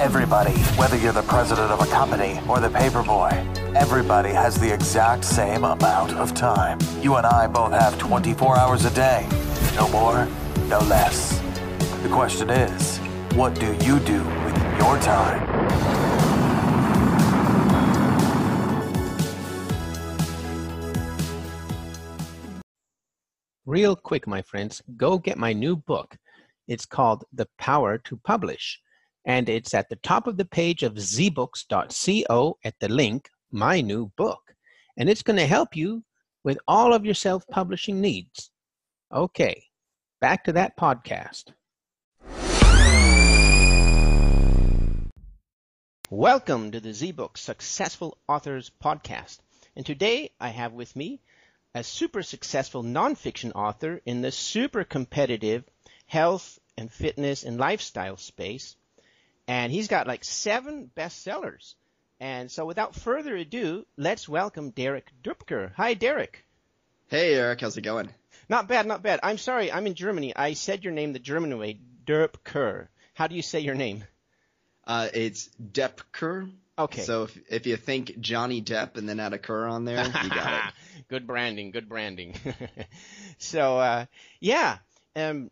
Everybody, whether you're the president of a company or the paperboy, everybody has the exact same amount of time. You and I both have 24 hours a day. No more, no less. The question is, what do you do with your time? Real quick, my friends, go get my new book. It's called The Power to Publish, and it's at the top of the page of zbooks.co at the link, My New Book. And it's going to help you with all of your self publishing needs. Okay, back to that podcast. Welcome to the ZBook Successful Authors Podcast. And today I have with me a super successful nonfiction author in the super competitive health and fitness and lifestyle space. And he's got like seven bestsellers. And so without further ado, let's welcome Derek Dupker. Hi, Derek. Hey, Eric. How's it going? Not bad, not bad. I'm sorry, I'm in Germany. I said your name the German way, Dupker. How do you say your name? Uh, it's Depker. Okay. So if, if you think Johnny Depp and then add a Kerr on there, you got it. good branding, good branding. so uh, yeah, um,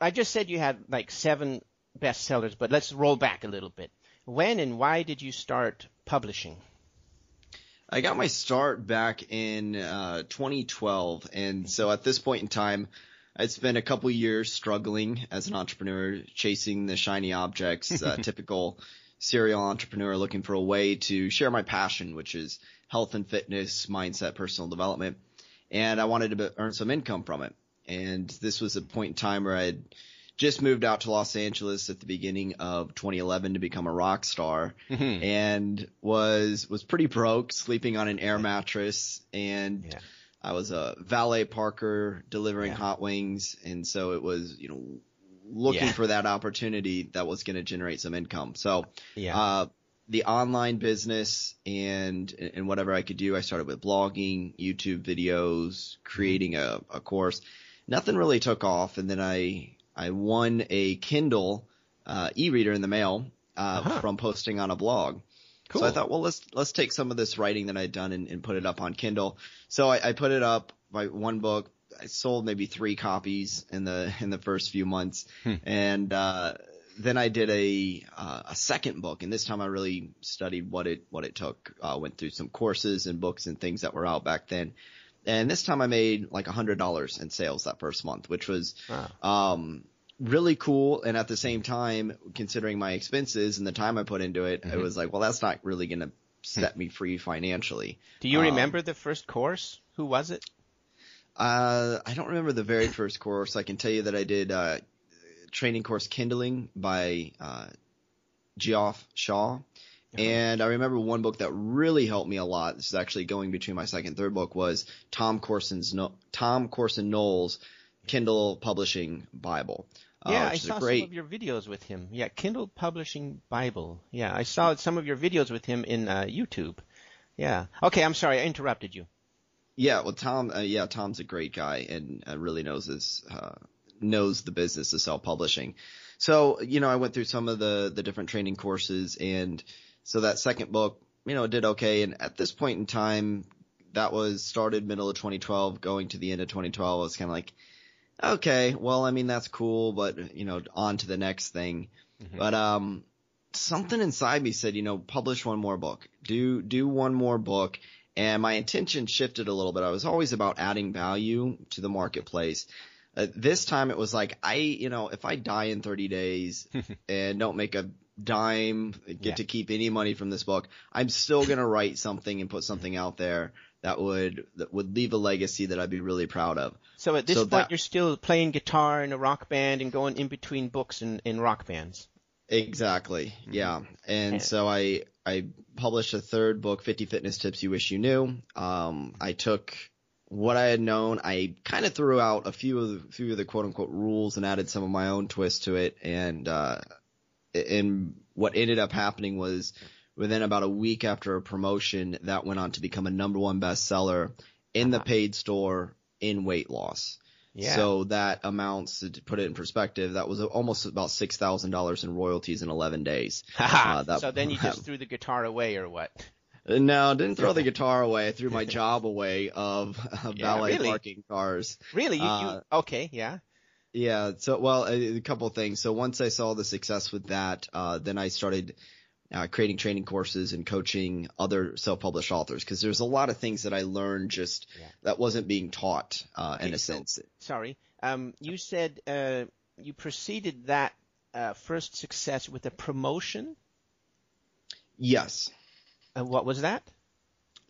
I just said you had like seven bestsellers, but let's roll back a little bit. When and why did you start publishing? I got my start back in uh, 2012, and so at this point in time, I'd spent a couple years struggling as an entrepreneur, chasing the shiny objects, uh, typical serial entrepreneur looking for a way to share my passion, which is health and fitness, mindset, personal development. And I wanted to earn some income from it. And this was a point in time where I'd just moved out to Los Angeles at the beginning of 2011 to become a rock star Mm-hmm. and was, was pretty broke, sleeping on an air mattress and Yeah. I was a valet parker delivering Yeah. hot wings. And so it was, you know, looking Yeah. for that opportunity that was going to generate some income. So, Yeah. uh, the online business and and whatever I could do, I started with blogging, YouTube videos, creating a, a course. Nothing really took off, and then I I won a Kindle uh, e-reader in the mail uh, Uh-huh. from posting on a blog. Cool. So I thought, well, let's let's take some of this writing that I'd done and, and put it up on Kindle. So I, I put it up. My one book, I sold maybe three copies in the in the first few months, Hmm. and uh, then I did a uh, a second book, and this time I really studied what it what it took. Uh, went through some courses and books and things that were out back then, and this time I made like a hundred dollars in sales that first month, which was Wow. um, really cool. And at the same time, considering my expenses and the time I put into it, Mm-hmm. it was like, well, that's not really going to set me free financially. Do you um, remember the first course? Who was it? Uh, I don't remember the very first course. I can tell you that I did uh, training course Kindling by uh, Geoff Shaw. And I remember one book that really helped me a lot. This is actually going between my second and third book was Tom Corson's no- Tom Corson Knowles Kindle Publishing Bible. uh, yeah, which I saw great some of your videos with him. Yeah, Kindle Publishing Bible. Yeah, I saw some of your videos with him in uh, YouTube. Yeah. Okay, I'm sorry, I interrupted you. Yeah, well, Tom, uh, yeah, Tom's a great guy and uh, really knows his, uh, knows the business of self-publishing. So, you know, I went through some of the, the different training courses and so that second book, you know, did okay. And at this point in time, that was started middle of 2012, going to the end of 2012. I was kind of like, okay, well, I mean, that's cool, but you know, on to the next thing. But, um, something inside me said, you know, publish one more book, do, do one more book. And my intention shifted a little bit. I was always about adding value to the marketplace. Uh, this time it was like, I, you know, if I die in 30 days and don't make a dime, get Yeah. to keep any money from this book, I'm still going to write something and put something out there that would, that would leave a legacy that I'd be really proud of. So at this So point, that- you're still playing guitar in a rock band and going in between books and in rock bands. Exactly. Yeah. And And- so I I published a third book, 50 Fitness Tips You Wish You Knew. Um, I took what I had known, I kind of threw out a few of the few of the quote unquote rules and added some of my own twist to it. And uh, and what ended up happening was within about a week after a promotion, that went on to become a number one bestseller in the paid store in weight loss. Yeah. So that amounts to put it in perspective. That was almost about six thousand dollars in royalties in eleven days. Uh, that- so then you just threw the guitar away or what? No, didn't throw the guitar away. I threw my job away of uh, Yeah, valet really? parking cars. Really? You, Uh, you okay? Yeah. Yeah. So, well, a, a couple of things. So once I saw the success with that, uh, then I started uh, creating training courses and coaching other self-published authors because there's a lot of things that I learned just Yeah. that wasn't being taught uh, in Okay, a so- sense. Sorry. Um, you said uh, you preceded that uh, first success with a promotion. Yes. Uh, what was that?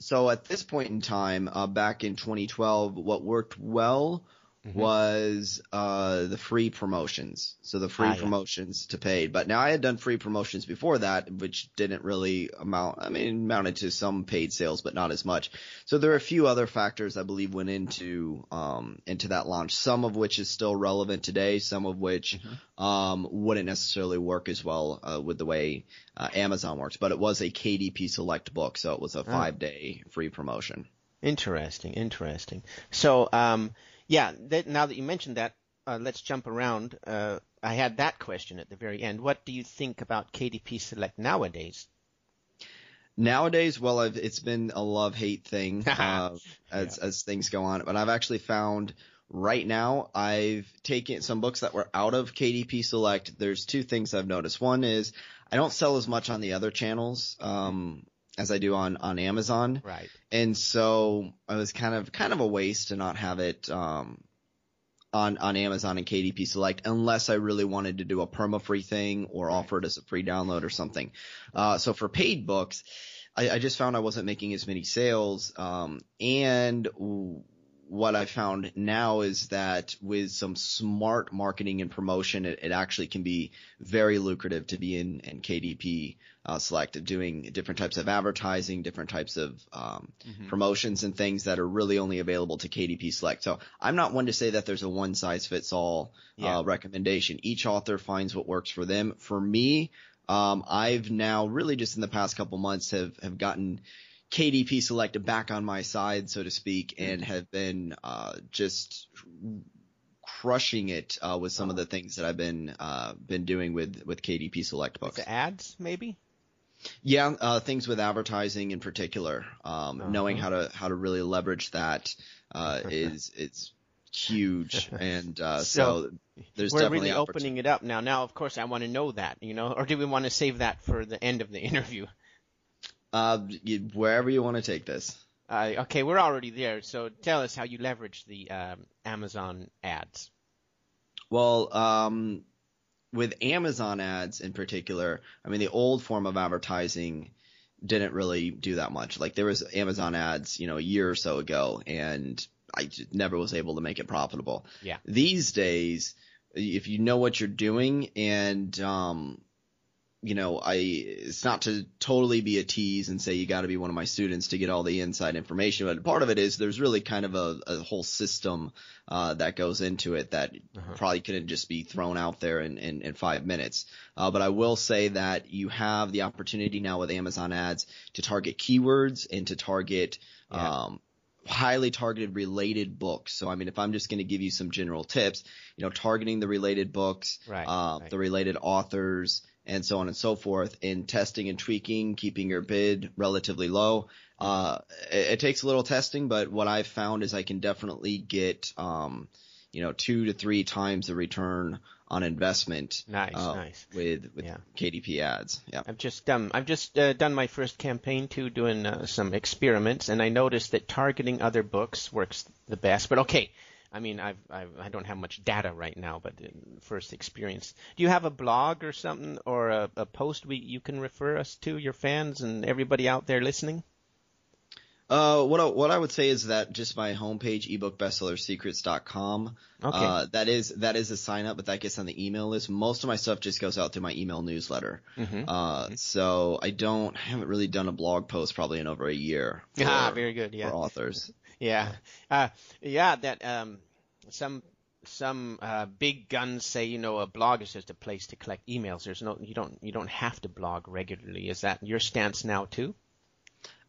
So at this point in time, uh, back in 2012, what worked well Mm-hmm. was uh, the free promotions. So the free Ah, yeah. promotions to paid. But now I had done free promotions before that, which didn't really amount. I mean, amounted to some paid sales, but not as much. So there are a few other factors I believe went into um, into that launch. Some of which is still relevant today. Some of which Mm-hmm. um, wouldn't necessarily work as well uh, with the way uh, Amazon works. But it was a KDP Select book, so it was a Ah. five day free promotion. Interesting. Interesting. So, um, yeah. That, now that you mentioned that, uh, let's jump around. Uh, I had that question at the very end. What do you think about KDP Select nowadays? Nowadays, well, I've, it's been a love hate thing uh, as as things go on. But I've actually found right now I've taken some books that were out of KDP Select. There's two things I've noticed. One is I don't sell as much on the other channels um, as I do on on Amazon, Right. and so it was kind of kind of a waste to not have it. Um, on, on Amazon and KDP Select unless I really wanted to do a perma free thing or offer it as a free download or something. Uh, so for paid books, I, I just found I wasn't making as many sales. Um, and what I found now is that with some smart marketing and promotion, it, it actually can be very lucrative to be in, in KDP uh, Select, of doing different types of advertising, different types of um, promotions and things that are really only available to KDP Select. So I'm not one to say that there's a one size fits all Yeah. uh, recommendation. Each author finds what works for them. For me, um, I've now really just in the past couple months have, have gotten KDP Select back on my side, so to speak, and have been uh, just crushing it uh, with some of the things that I've been uh, been doing with with KDP Select books. The ads, maybe? Yeah, uh, things with advertising in particular, um, Uh-huh. knowing how to how to really leverage that uh, is it's huge, and uh, so, So, there's We're definitely really opening it up now. Now, of course, I want to know that, you know, or do we want to save that for the end of the interview? Uh, you, wherever you want to take this. Uh, okay, we're already there. So tell us how you leverage the um, Amazon ads. Well, um, with Amazon ads in particular, I mean, the old form of advertising didn't really do that much. Like there was Amazon ads, you know, a year or so ago, and I never was able to make it profitable. Yeah. These days, if you know what you're doing and, um, you know, I, it's not to totally be a tease and say you got to be one of my students to get all the inside information, but part of it is there's really kind of a, a whole system, uh, that goes into it that probably couldn't just be thrown out there in, in, in five minutes. Uh, but I will say that you have the opportunity now with Amazon ads to target keywords and to target, Yeah. um, highly targeted related books. So I mean, if I'm just going to give you some general tips, you know, targeting the related books, Right, uh, right. the related authors, and so on and so forth, in testing and tweaking, keeping your bid relatively low. Uh, it, it takes a little testing, but what I've found is I can definitely get, um, you know, two to three times the return on investment. Nice, uh, nice. With with Yeah. KDP ads. Yeah. I've just um, I've just uh, done my first campaign too, doing uh, some experiments, and I noticed that targeting other books works the best. But okay, I mean, I've, I've I don't have much data right now, but uh, first experience. Do you have a blog or something, or a, a post we you can refer us to, your fans and everybody out there listening? Uh, what I, what I would say is that just my homepage, ebookbestsellersecrets.com. Okay. Uh, that is that is a sign up, but that gets on the email list. Most of my stuff just goes out through my email newsletter. Mm-hmm. Uh, so I don't I haven't really done a blog post probably in over a year. For, Ah, very good. Yeah. For authors. Yeah, uh, yeah. That um, some some uh, big guns say you know a blog is just a place to collect emails. There's no you don't you don't have to blog regularly. Is that your stance now too?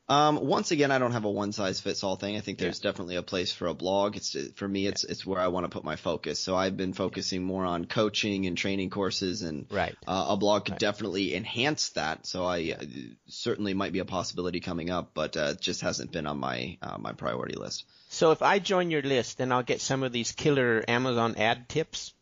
Um, once again, I don't have a one size fits all thing. I think there's yeah. definitely a place for a blog. It's for me, it's it's where I want to put my focus. So I've been focusing more on coaching and training courses, and right. Uh, a blog could right. definitely enhance that. So I uh, certainly might be a possibility coming up, but uh, it just hasn't been on my uh, my priority list. So if I join your list, then I'll get some of these killer Amazon ad tips.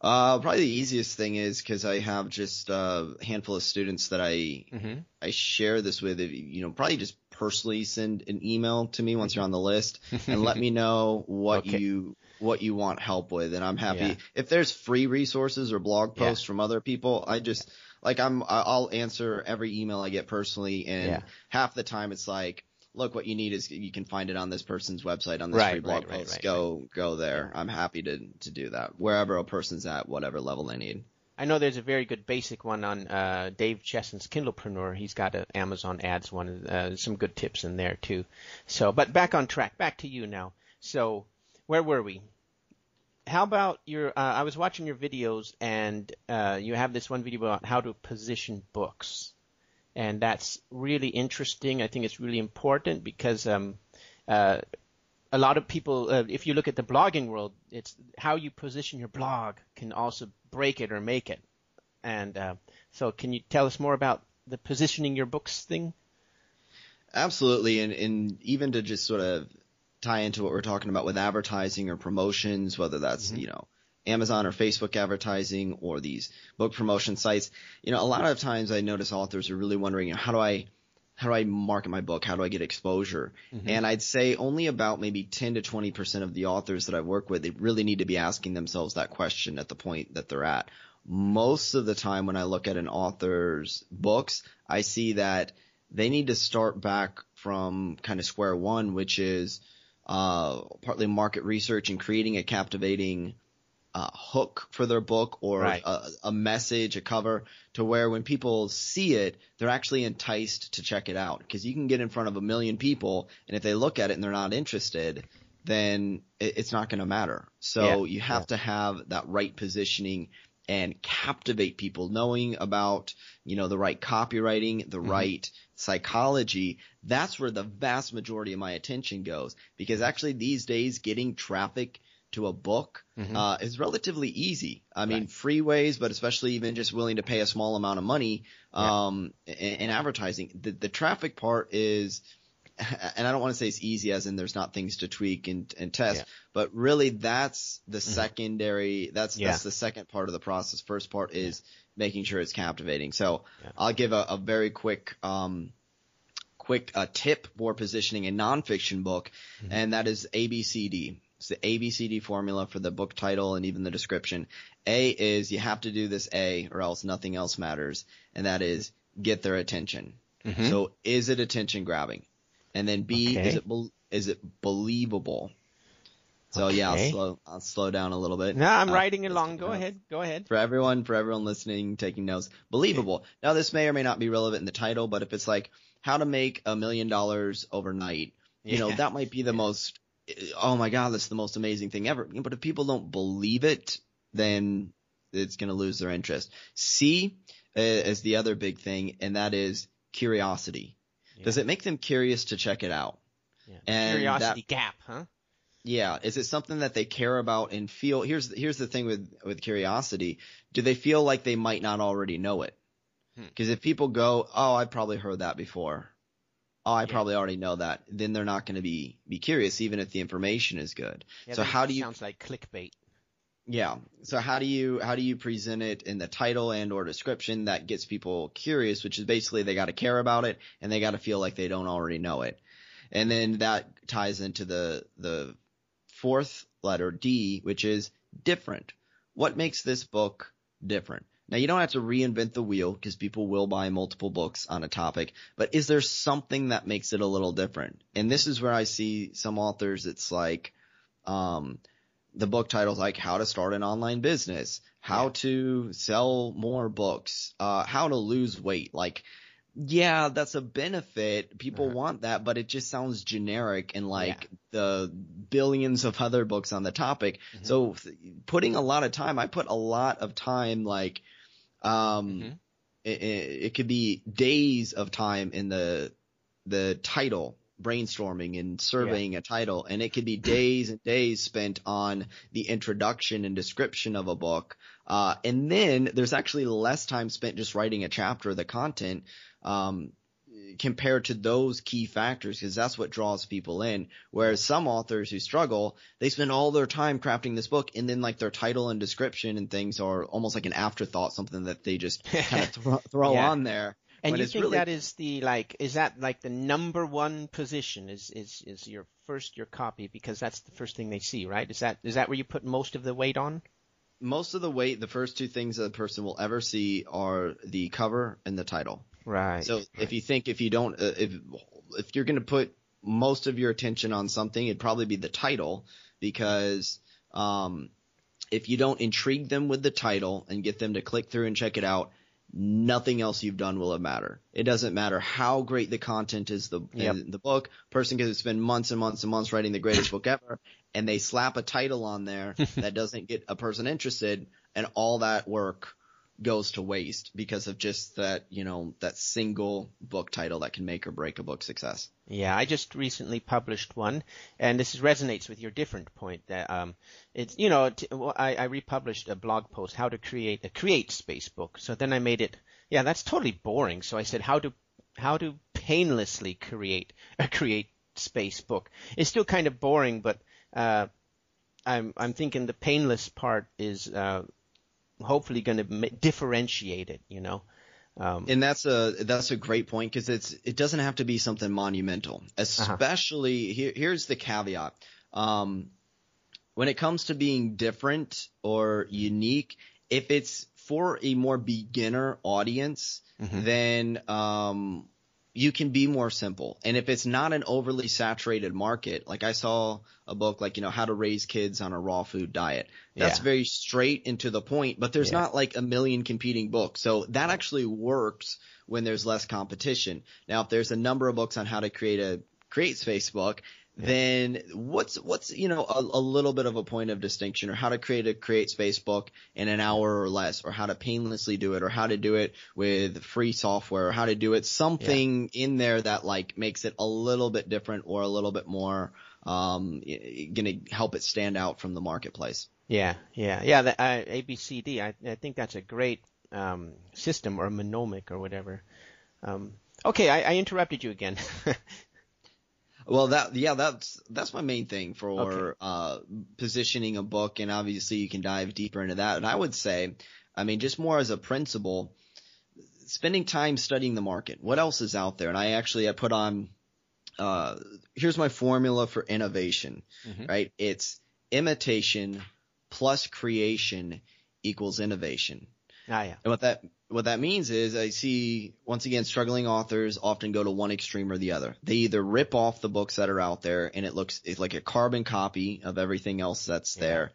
Uh, probably the easiest thing is because I have just a handful of students that I mm-hmm. I share this with. You know, probably just personally send an email to me once you're on the list and let me know what okay. you what you want help with, and I'm happy yeah. if there's free resources or blog posts yeah. from other people. I just like I'm I'll answer every email I get personally, and yeah. half the time it's like look, what you need is you can find it on this person's website on this right, free blog right, post. Right, go go there. I'm happy to to do that wherever a person's at, whatever level they need. I know there's a very good basic one on uh, Dave Chesson's Kindlepreneur. He's got an Amazon ads one, uh, some good tips in there too. So, but back on track. Back to you now. So, where were we? How about your? Uh, I was watching your videos, and uh, you have this one video about how to position books and that's really interesting. I think it's really important because um, uh, a lot of people, uh, if you look at the blogging world, it's how you position your blog can also break it or make it. And uh, so, can you tell us more about the positioning your books thing? Absolutely, and and even to just sort of tie into what we're talking about with advertising or promotions, whether that's mm-hmm. you know Amazon or Facebook advertising or these book promotion sites. You know, a lot of times I notice authors are really wondering, you know, how do I how do I market my book? How do I get exposure? Mm-hmm. And I'd say only about maybe 10 to 20% of the authors that I work with, they really need to be asking themselves that question at the point that they're at. Most of the time when I look at an author's books, I see that they need to start back from kind of square one, which is, uh, partly market research and creating a captivating uh, hook for their book or right. a, a, message, a cover, to where when people see it, they're actually enticed to check it out. Because you can get in front of a million people, and if they look at it and they're not interested, then it, it's not going to matter. So yeah. you have yeah. to have that right positioning and captivate people, knowing about you know the right copywriting, the mm-hmm. right psychology. That's where the vast majority of my attention goes. Because actually these days, getting traffic to a book mm-hmm. uh, is relatively easy. I mean, right. free ways, but especially even just willing to pay a small amount of money um, yeah. in, in, advertising. The, the traffic part is, and I don't want to say it's easy as in there's not things to tweak and, and test, yeah. but really that's the mm-hmm. secondary, that's, yeah. that's the second part of the process. First part is making sure it's captivating. So I'll give a, a very quick, um, quick uh, tip for positioning a nonfiction book, mm-hmm. and that is ABCD. It's the ABCD formula for the book title and even the description. A is you have to do this A or else nothing else matters. And that is get their attention. Mm-hmm. So is it attention grabbing? And then B, okay. is it, be- is it believable? So okay. yeah, I'll slow, I'll slow down a little bit. No, I'm uh, writing along. Go ahead. Go ahead. For everyone, for everyone listening, taking notes, believable. Now this may or may not be relevant in the title, but if it's like how to make a million dollars overnight, you yeah. know, that might be the yeah. most oh my god, that's the most amazing thing ever. But if people don't believe it, then it's going to lose their interest. C uh, is the other big thing, and that is curiosity. Yeah. Does it make them curious to check it out? Yeah. And curiosity that, gap, huh? Yeah. Is it something that they care about and feel? Here's here's the thing with with curiosity. Do they feel like they might not already know it? Because hmm. if people go, oh, I've probably heard that before oh, I yeah. probably already know that, then they're not going to be be curious, even if the information is good. Yeah, so how do you sounds like clickbait? Yeah. So how do you how do you present it in the title and or description that gets people curious, which is basically they got to care about it and they got to feel like they don't already know it. And then that ties into the the fourth letter D, which is different. What makes this book different? Now you don't have to reinvent the wheel because people will buy multiple books on a topic, but is there something that makes it a little different? And this is where I see some authors, it's like, um, the book titles like how to start an online business, how yeah. to sell more books, uh, how to lose weight. Like, yeah, that's a benefit. People uh-huh. want that, but it just sounds generic and like yeah. the billions of other books on the topic. Mm-hmm. So putting a lot of time, I put a lot of time like um, mm-hmm. it, it, it, could be days of time in the the title brainstorming and surveying yeah. a title and it could be days and days spent on the introduction and description of a book uh, and then there's actually less time spent just writing a chapter of the content um, compared to those key factors because that's what draws people in. Whereas some authors who struggle, they spend all their time crafting this book and then like their title and description and things are almost like an afterthought, something that they just kind of throw, throw yeah. on there. And you think really... that is the like is that like the number one position is is is your first your copy because that's the first thing they see, right? Is that is that where you put most of the weight on? Most of the weight, the first two things that a person will ever see are the cover and the title. Right. So right. if you think if you don't uh, if if you're going to put most of your attention on something, it'd probably be the title because um, if you don't intrigue them with the title and get them to click through and check it out, nothing else you've done will have matter. It doesn't matter how great the content is the yep. the book. Person can spend months and months and months writing the greatest book ever, and they slap a title on there that doesn't get a person interested, and all that work goes to waste because of just that, you know, that single book title that can make or break a book success. Yeah, I just recently published one, and this resonates with your different point. That um, it's you know, t- I, I republished a blog post how to create a create space book. So then I made it. Yeah, that's totally boring. So I said how to how to painlessly create a create space book. It's still kind of boring, but uh, I'm I'm thinking the painless part is uh, hopefully going to differentiate it, you know. Um, and that's a that's a great point because it's it doesn't have to be something monumental. Uh-huh. Especially uh-huh. here, here's the caveat. Um, when it comes to being different or unique, if it's for a more beginner audience, mm-hmm. then um, you can be more simple. And if it's not an overly saturated market, like I saw a book like, you know, how to raise kids on a raw food diet. That's yeah. very straight into the point, but there's yeah. not like a million competing books. So that actually works when there's less competition. Now, if there's a number of books on how to create a create space book then what's what's you know a, a, little bit of a point of distinction or how to create a create space book in an hour or less or how to painlessly do it or how to do it with free software or how to do it something yeah. in there that like makes it a little bit different or a little bit more um gonna help it stand out from the marketplace. Yeah. Yeah. Yeah the uh, abcd I, I think that's a great um system or mnemonic or whatever. Um okay I, I interrupted you again Well, that yeah, that's that's my main thing for okay. uh, positioning a book, and obviously you can dive deeper into that. And I would say, I mean, just more as a principle, spending time studying the market. What else is out there? And I actually I put on. Uh, here's my formula for innovation, mm-hmm. right? It's imitation plus creation equals innovation. Ah, yeah. And what that what that means is I see once again struggling authors often go to one extreme or the other. They either rip off the books that are out there and it looks it's like a carbon copy of everything else that's yeah. there.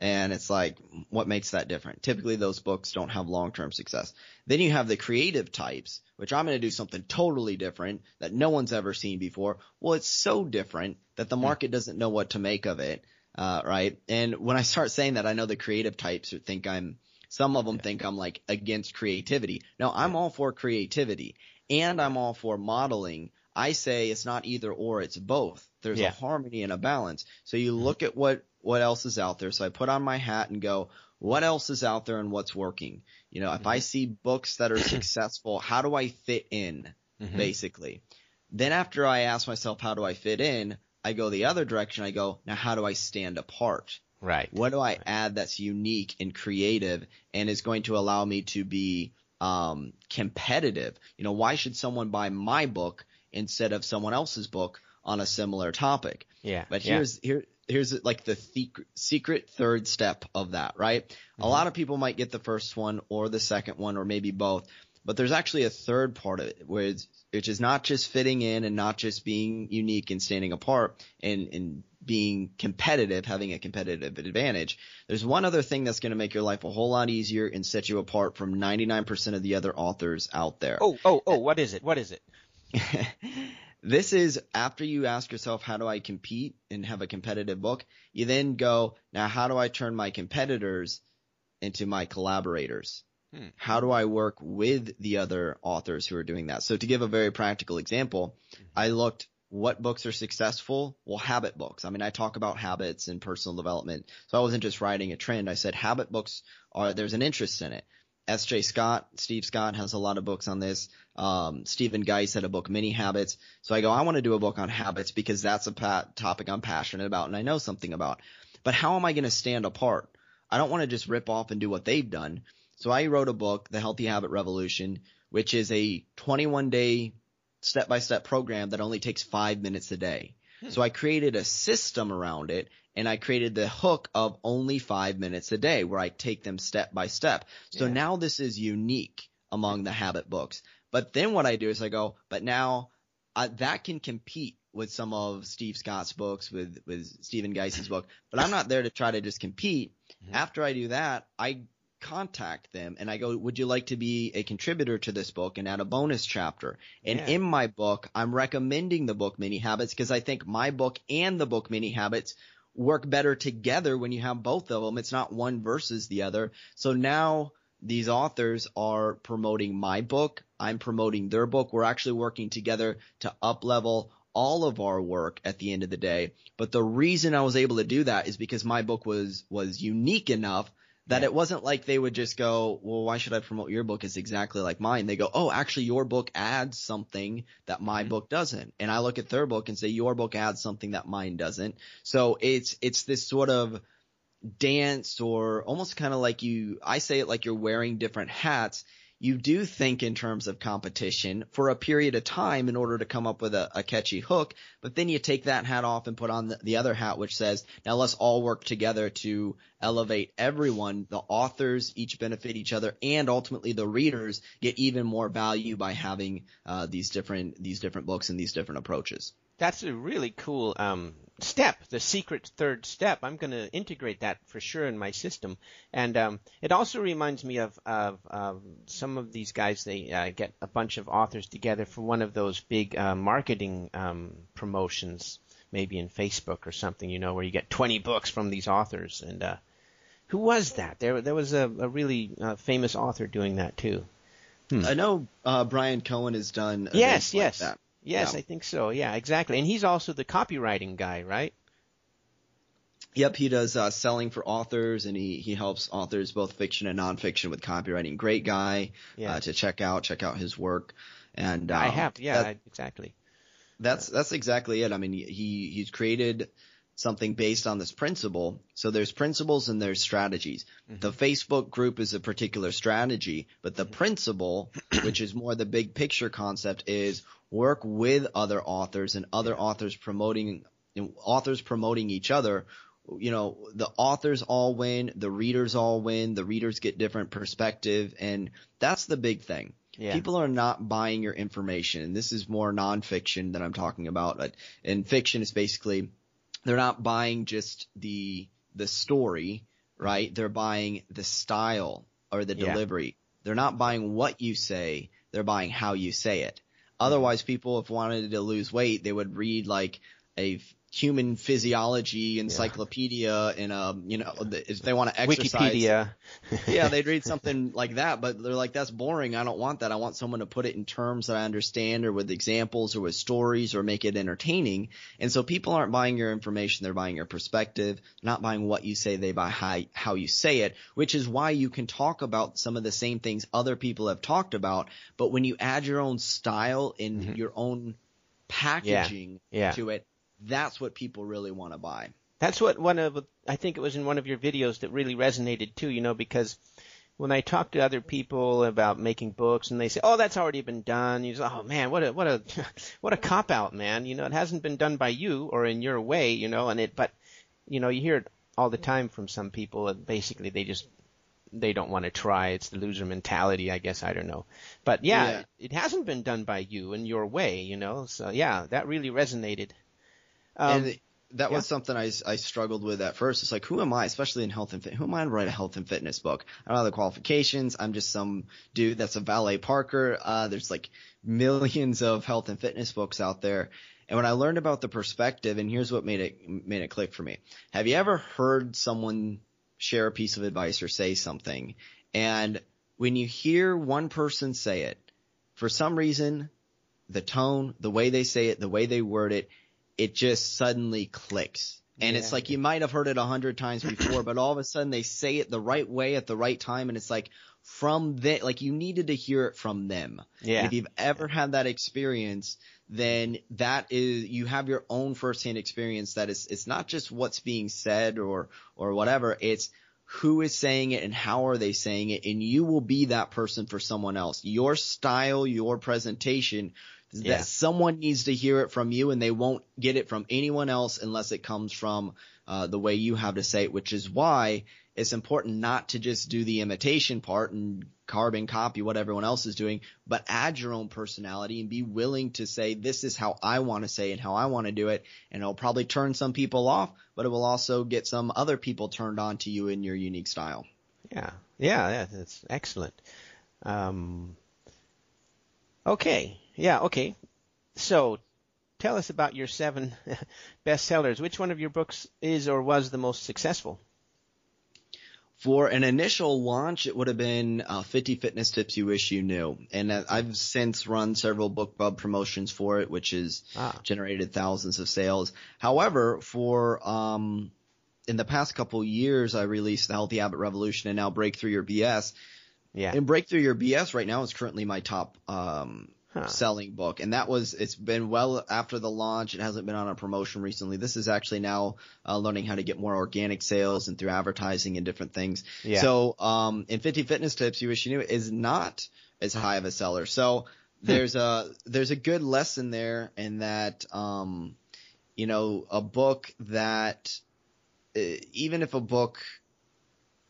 And it's like, what makes that different? Typically those books don't have long-term success. Then you have the creative types, which I'm going to do something totally different that no one's ever seen before. Well, it's so different that the hmm. market doesn't know what to make of it. Uh, right. And when I start saying that, I know the creative types think I'm, some of them yeah. think I'm like against creativity. No, I'm all for creativity and I'm all for modeling. I say it's not either or, it's both. There's yeah. a harmony and a balance. So you mm-hmm. look at what, what else is out there. So I put on my hat and go, what else is out there and what's working? You know, if mm-hmm. I see books that are successful, how do I fit in mm-hmm. basically? Then after I ask myself, how do I fit in? I go the other direction. I go, now how do I stand apart? Right. What do I add that's unique and creative and is going to allow me to be um, competitive? You know, why should someone buy my book instead of someone else's book on a similar topic? Yeah. But here's yeah. here here's like the secret third step of that, right? Mm-hmm. A lot of people might get the first one or the second one or maybe both, but there's actually a third part of it where which is not just fitting in and not just being unique and standing apart and, and being competitive, having a competitive advantage. There's one other thing that's going to make your life a whole lot easier and set you apart from 99% of the other authors out there. Oh, oh, oh, what is it? What is it? this is after you ask yourself, how do I compete and have a competitive book? You then go, now how do I turn my competitors into my collaborators? Hmm. How do I work with the other authors who are doing that? So to give a very practical example, mm-hmm. I looked what books are successful? Well, habit books. I mean, I talk about habits and personal development. So I wasn't just writing a trend. I said habit books are, there's an interest in it. S.J. Scott, Steve Scott has a lot of books on this. Um, Stephen Guise had a book, Mini Habits. So I go, I want to do a book on habits because that's a pa- topic I'm passionate about and I know something about. But how am I going to stand apart? I don't want to just rip off and do what they've done. So I wrote a book, The Healthy Habit Revolution, which is a 21 day step by step program that only takes five minutes a day. Hmm. So I created a system around it and I created the hook of only five minutes a day where I take them step by step. So yeah. now this is unique among the habit books. But then what I do is I go, but now uh, that can compete with some of Steve Scott's books, with, with Stephen Guise's book, but I'm not there to try to just compete. Mm-hmm. After I do that, I contact them and I go, would you like to be a contributor to this book and add a bonus chapter? And yeah. in my book, I'm recommending the book Mini Habits because I think my book and the book Mini Habits work better together when you have both of them. It's not one versus the other. So now these authors are promoting my book. I'm promoting their book. We're actually working together to up level all of our work at the end of the day. But the reason I was able to do that is because my book was, was unique enough that it wasn't like they would just go, well, why should I promote your book? It's exactly like mine. They go, oh, actually your book adds something that my mm-hmm. book doesn't. And I look at their book and say, your book adds something that mine doesn't. So it's, it's this sort of dance or almost kind of like you, I say it like you're wearing different hats you do think in terms of competition for a period of time in order to come up with a, a catchy hook, but then you take that hat off and put on the, the, other hat, which says, now let's all work together to elevate everyone. The authors each benefit each other and ultimately the readers get even more value by having, uh, these different, these different books and these different approaches. That's a really cool, um, step, the secret third step. I'm going to integrate that for sure in my system. And um, it also reminds me of, of, of, some of these guys. They uh, get a bunch of authors together for one of those big uh, marketing um, promotions, maybe in Facebook or something. You know, where you get 20 books from these authors. And uh, who was that? There, there was a, a really uh, famous author doing that too. Hmm. I know uh, Bryan Cohen has done. Yes, yes. Like Yes, yeah. I think so. Yeah, exactly. And he's also the copywriting guy, right? Yep, he does uh, selling for authors, and he he helps authors both fiction and nonfiction with copywriting. Great guy yeah. uh, to check out. Check out his work. And I have, yeah, that, exactly. That's that's exactly it. I mean, he he's created something based on this principle. So there's principles and there's strategies. Mm-hmm. The Facebook group is a particular strategy, but the principle, which is more the big picture concept, is work with other authors and other authors promoting authors promoting each other you know the authors all win the readers all win the readers get different perspective and that's the big thing yeah. people are not buying your information and this is more nonfiction that i'm talking about but in fiction it's basically they're not buying just the the story right they're buying the style or the yeah. delivery they're not buying what you say they're buying how you say it Mm-hmm. Otherwise, people, if wanted to lose weight, they would read like a human physiology encyclopedia yeah. in a you know if they want to exercise Wikipedia yeah they'd read something like that but they're like that's boring I don't want that I want someone to put it in terms that I understand or with examples or with stories or make it entertaining and so people aren't buying your information they're buying your perspective not buying what you say they buy how, how you say it which is why you can talk about some of the same things other people have talked about but when you add your own style and mm-hmm. your own packaging yeah. Yeah. to it that's what people really want to buy. That's what one of I think it was in one of your videos that really resonated too, you know, because when I talk to other people about making books and they say, "Oh, that's already been done," you say, "Oh man, what a what a what a cop out, man! You know, it hasn't been done by you or in your way, you know." And it, but you know, you hear it all the time from some people, and basically they just they don't want to try. It's the loser mentality, I guess. I don't know, but yeah, yeah. It, it hasn't been done by you in your way, you know. So yeah, that really resonated. Um, and that yeah. was something I, I struggled with at first. It's like, who am I, especially in health and fit? Who am I to write a health and fitness book? I don't have the qualifications. I'm just some dude that's a valet parker. Uh, there's like millions of health and fitness books out there. And when I learned about the perspective, and here's what made it made it click for me. Have you ever heard someone share a piece of advice or say something, and when you hear one person say it, for some reason, the tone, the way they say it, the way they word it, it just suddenly clicks. And Yeah. it's like you might have heard it a hundred times before, but all of a sudden they say it the right way at the right time, and it's like from them, like you needed to hear it from them. Yeah. If you've ever had that experience, then that is you have your own firsthand experience. That is, it's not just what's being said or or whatever. It's who is saying it and how are they saying it, and you will be that person for someone else. Your style, your presentation. Yeah. That someone needs to hear it from you, and they won't get it from anyone else unless it comes from uh, the way you have to say it. Which is why it's important not to just do the imitation part and carbon copy what everyone else is doing, but add your own personality and be willing to say, this is how I want to say it and how I want to do it. And it'll probably turn some people off, but it will also get some other people turned on to you in your unique style. Yeah, yeah, yeah, that's excellent. Um, okay, yeah, okay. So, tell us about your seven bestsellers. Which one of your books is or was the most successful? For an initial launch, it would have been uh, 50 fitness tips you wish you knew. And uh, I've since run several BookBub promotions for it, which has Ah. generated thousands of sales. However, for um, in the past couple years, I released the Healthy Habit Revolution and now Breakthrough Your BS. Yeah. And Breakthrough Your BS right now is currently my top um, Huh. selling book, and that was it's been well after the launch. It hasn't been on a promotion recently. This is actually now uh, learning how to get more organic sales and through advertising and different things. Yeah. So, um, in 50 fitness tips you wish you knew is not as high of a seller. So there's a there's a good lesson there in that um, you know a book that uh, even if a book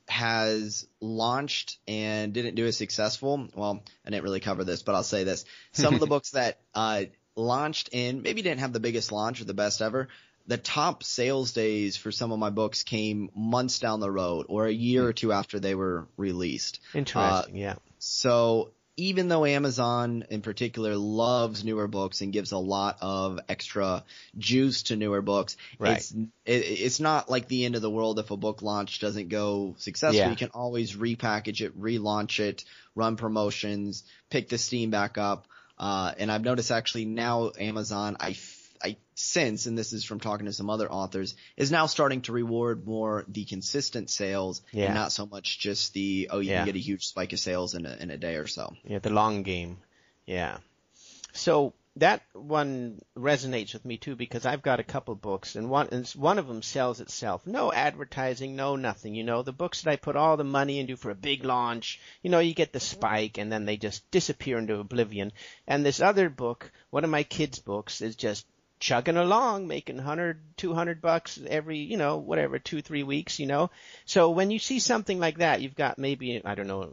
has launched and didn't do as successful. Well, I didn't really cover this, but I'll say this. Some of the books that uh, launched and maybe didn't have the biggest launch or the best ever, the top sales days for some of my books came months down the road or a year or two after they were released. Interesting. yeah. So even though Amazon in particular loves newer books and gives a lot of extra juice to newer books, Right. it's it, it's not like the end of the world if a book launch doesn't go successful. Yeah. You can always repackage it, relaunch it, run promotions, pick the steam back up. Uh, and I've noticed actually now Amazon, I, I sense, and this is from talking to some other authors, is now starting to reward more the consistent sales Yeah. and not so much just the, oh, you Yeah. can get a huge spike of sales in a, in a day or so. Yeah, the long game. Yeah. So that one resonates with me too because I've got a couple books and one and one of them sells itself. No advertising, no nothing. You know, the books that I put all the money into for a big launch, you know, you get the spike and then they just disappear into oblivion. And this other book, one of my kids' books, is just chugging along, making 100, 200 bucks every, you know, whatever, two, three weeks, you know. So when you see something like that, you've got maybe, I don't know,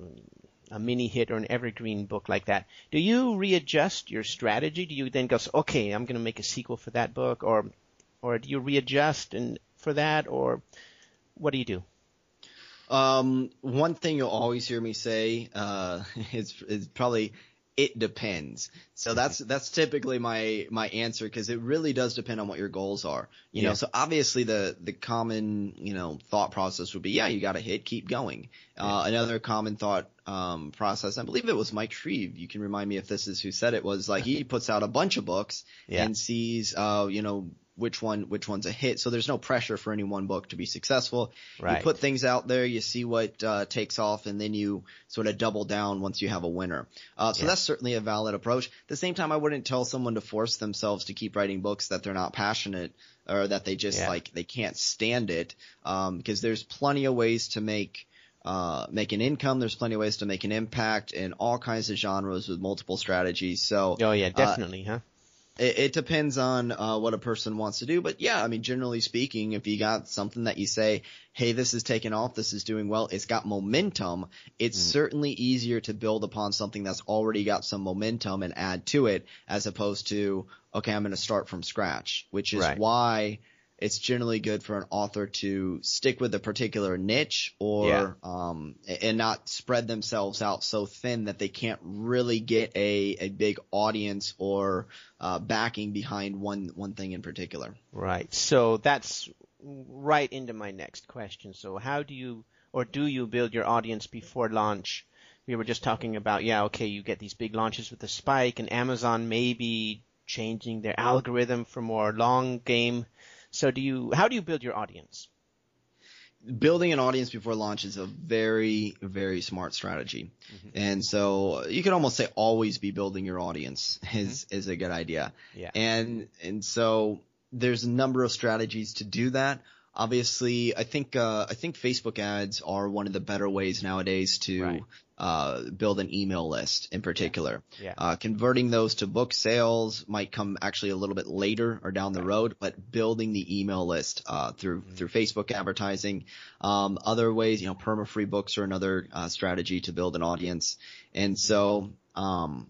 a mini hit or an evergreen book like that, do you readjust your strategy? Do you then go, okay, I'm going to make a sequel for that book, or or do you readjust and for that, or what do you do? Um, one thing you'll always hear me say, uh, is, is probably, it depends. So that's, that's typically my, my answer because it really does depend on what your goals are. You Yeah. know, so obviously the, the common, you know, thought process would be, yeah, you got to hit, keep going. Uh, another common thought, um, process, I believe it was Mike Shreve. You can remind me if this is who said it was like he puts out a bunch of books Yeah. and sees, uh, you know, which one, which one's a hit. So there's no pressure for any one book to be successful. Right. You put things out there, you see what uh, takes off, and then you sort of double down once you have a winner. Uh, so Yeah. that's certainly a valid approach. At the same time, I wouldn't tell someone to force themselves to keep writing books that they're not passionate or that they just Yeah. like they can't stand it. Um, because there's plenty of ways to make uh, make an income. There's plenty of ways to make an impact in all kinds of genres with multiple strategies. So Oh yeah, uh, definitely, huh? It, it depends on uh, what a person wants to do, but yeah, I mean, generally speaking, if you got something that you say, "Hey, this is taking off, this is doing well," it's got momentum. It's Mm. certainly easier to build upon something that's already got some momentum and add to it, as opposed to, okay, I'm going to start from scratch, which is Right. why it's generally good for an author to stick with a particular niche or Yeah. um and not spread themselves out so thin that they can't really get a a big audience or uh backing behind one one thing in particular. Right. So that's right into my next question. So how do you or do you build your audience before launch? we were just talking about, yeah, okay, you get these big launches with the spike, and Amazon maybe changing their algorithm for more long game. So do you, how do you build your audience? building an audience before launch is a very very smart strategy mm-hmm. and so you could almost say always be building your audience is mm-hmm. is a good idea yeah and and so there's a number of strategies to do that obviously i think uh, i think facebook ads are one of the better ways nowadays to right uh, build an email list in particular. Yeah. Uh, converting those to book sales might come actually a little bit later or down the road, but building the email list uh, through mm-hmm. through Facebook advertising, um, other ways, you know, perma free books are another uh, strategy to build an audience, and so. Um,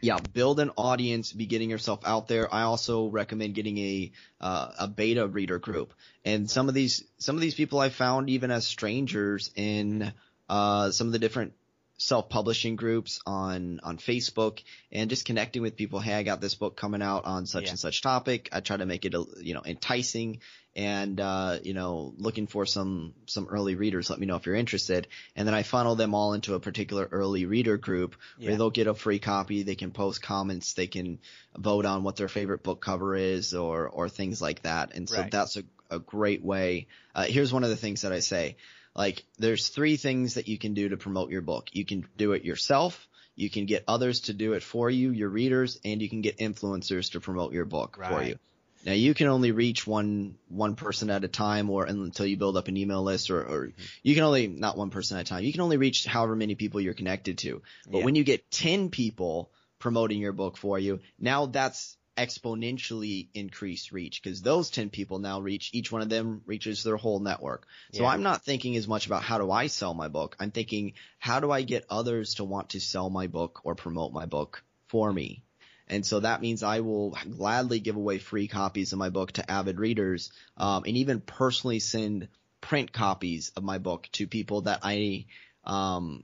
yeah, build an audience, be getting yourself out there. I also recommend getting a uh, a beta reader group, and some of these some of these people I found even as strangers in uh, some of the different self-publishing groups on on Facebook and just connecting with people. Hey, I got this book coming out on such yeah. and such topic. I try to make it you know enticing and uh, you know looking for some some early readers. Let me know if you're interested, and then I funnel them all into a particular early reader group yeah. where they'll get a free copy. They can post comments. They can vote on what their favorite book cover is or or things like that. And so right. that's a a great way. Uh, here's one of the things that I say. Like there's three things that you can do to promote your book. You can do it yourself. You can get others to do it for you, your readers, and you can get influencers to promote your book right. for you. Now you can only reach one one person at a time, or until you build up an email list, or, or you can only not one person at a time. You can only reach however many people you're connected to. But yeah. when you get ten people promoting your book for you, now that's exponentially increase reach because those 10 people now reach each one of them reaches their whole network. So yeah. I'm not thinking as much about how do I sell my book. I'm thinking how do I get others to want to sell my book or promote my book for me? And so that means I will gladly give away free copies of my book to avid readers, um, and even personally send print copies of my book to people that I, um,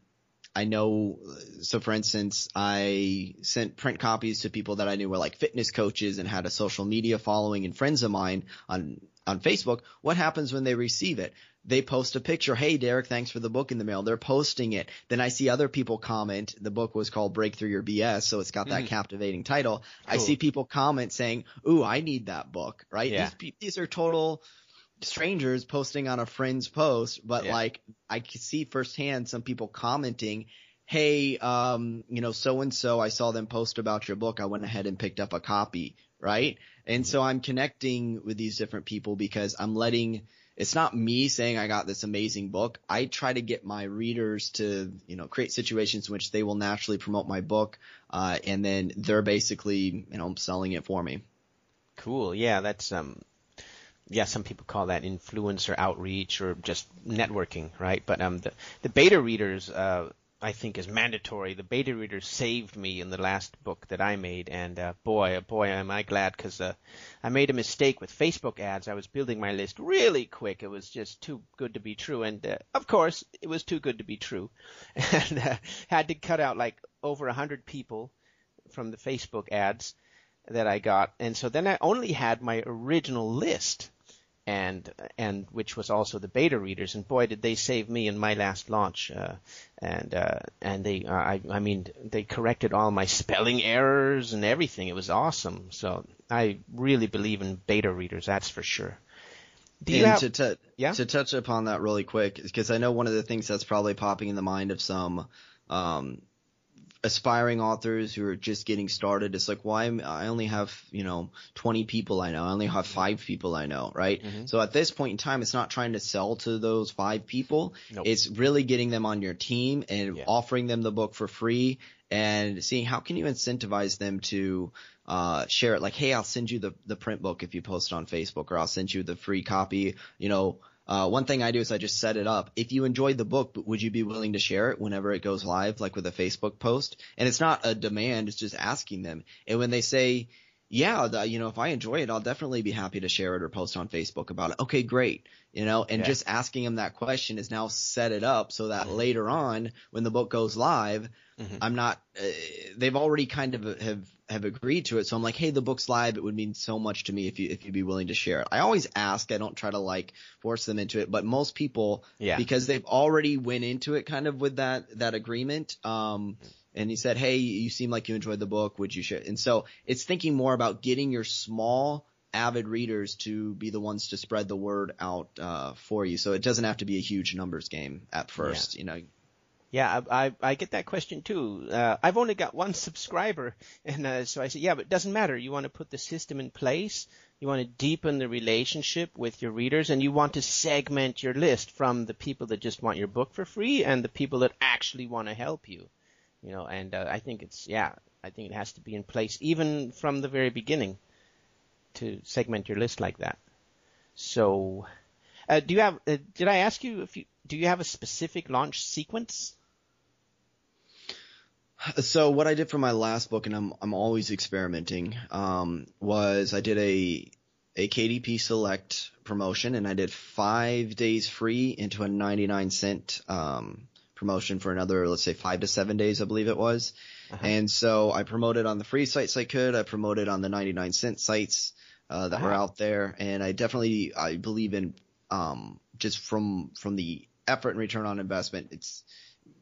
I know, so for instance, I sent print copies to people that I knew were like fitness coaches and had a social media following and friends of mine on, on Facebook. What happens when they receive it? They post a picture. Hey, Derek, thanks for the book in the mail. They're posting it. Then I see other people comment. The book was called Breakthrough Your BS, so it's got that mm. captivating title. Cool. I see people comment saying, "Ooh, I need that book." Right? Yeah. These, these are total strangers posting on a friend's post, but yeah. like I can see firsthand some people commenting, Hey, um, you know, so and so, I saw them post about your book. I went ahead and picked up a copy, right? And so I'm connecting with these different people because I'm letting, it's not me saying I got this amazing book. I try to get my readers to, you know, create situations in which they will naturally promote my book, uh, and then they're basically, you know, selling it for me. Cool. Yeah, that's um yeah, some people call that influencer outreach or just networking, right? But um, the the beta readers, uh, I think, is mandatory. The beta readers saved me in the last book that I made, and uh, boy, oh boy, am I glad because uh, I made a mistake with Facebook ads. I was building my list really quick. It was just too good to be true, and uh, of course, it was too good to be true, and uh, had to cut out like over a hundred people from the Facebook ads that I got, and so then I only had my original list and and which was also the beta readers. And boy, did they save me in my last launch. Uh, and uh, and they, uh, I, I mean, they corrected all my spelling errors and everything. It was awesome. So I really believe in beta readers. That's for sure. Have, to, t- yeah? to touch upon that really quick, because I know one of the things that's probably popping in the mind of some um, aspiring authors who are just getting started. It's like, why well, I only have, you know, 20 people I know. I only have five people I know, right? Mm-hmm. So at this point in time, it's not trying to sell to those five people. Nope. It's really getting them on your team and yeah. offering them the book for free and seeing how can you incentivize them to uh, share it. Like, hey, I'll send you the, the print book if you post on Facebook or I'll send you the free copy, you know, uh, one thing I do is I just set it up. If you enjoyed the book, would you be willing to share it whenever it goes live, like with a Facebook post? And it's not a demand; it's just asking them. And when they say, "Yeah, the, you know, if I enjoy it, I'll definitely be happy to share it or post on Facebook about it." Okay, great. You know, and yeah. just asking them that question is now set it up so that later on, when the book goes live, mm-hmm. I'm not. Uh, they've already kind of have have agreed to it. So I'm like, hey, the book's live. It would mean so much to me if you if you'd be willing to share it. I always ask. I don't try to like force them into it, but most people, Yeah. because they've already went into it kind of with that that agreement. Um, and he said, hey, you seem like you enjoyed the book. Would you share? And so it's thinking more about getting your small avid readers to be the ones to spread the word out uh, for you. So it doesn't have to be a huge numbers game at first. You know, Yeah, I, I, I get that question too. Uh, I've only got one subscriber, and uh, so I say, yeah, but it doesn't matter. You want to put the system in place. You want to deepen the relationship with your readers, and you want to segment your list from the people that just want your book for free and the people that actually want to help you. You know, and uh, I think it's yeah, I think it has to be in place even from the very beginning to segment your list like that. So, uh, do you have? Uh, did I ask you if you do you have a specific launch sequence? So what I did for my last book, and I'm I'm always experimenting, um, was I did a a KDP Select promotion, and I did five days free into a 99 cent um, promotion for another, let's say five to seven days, I believe it was. And so I promoted on the free sites I could. I promoted on the 99 cent sites uh, that were out there, and I definitely I believe in um, just from from the effort and return on investment. It's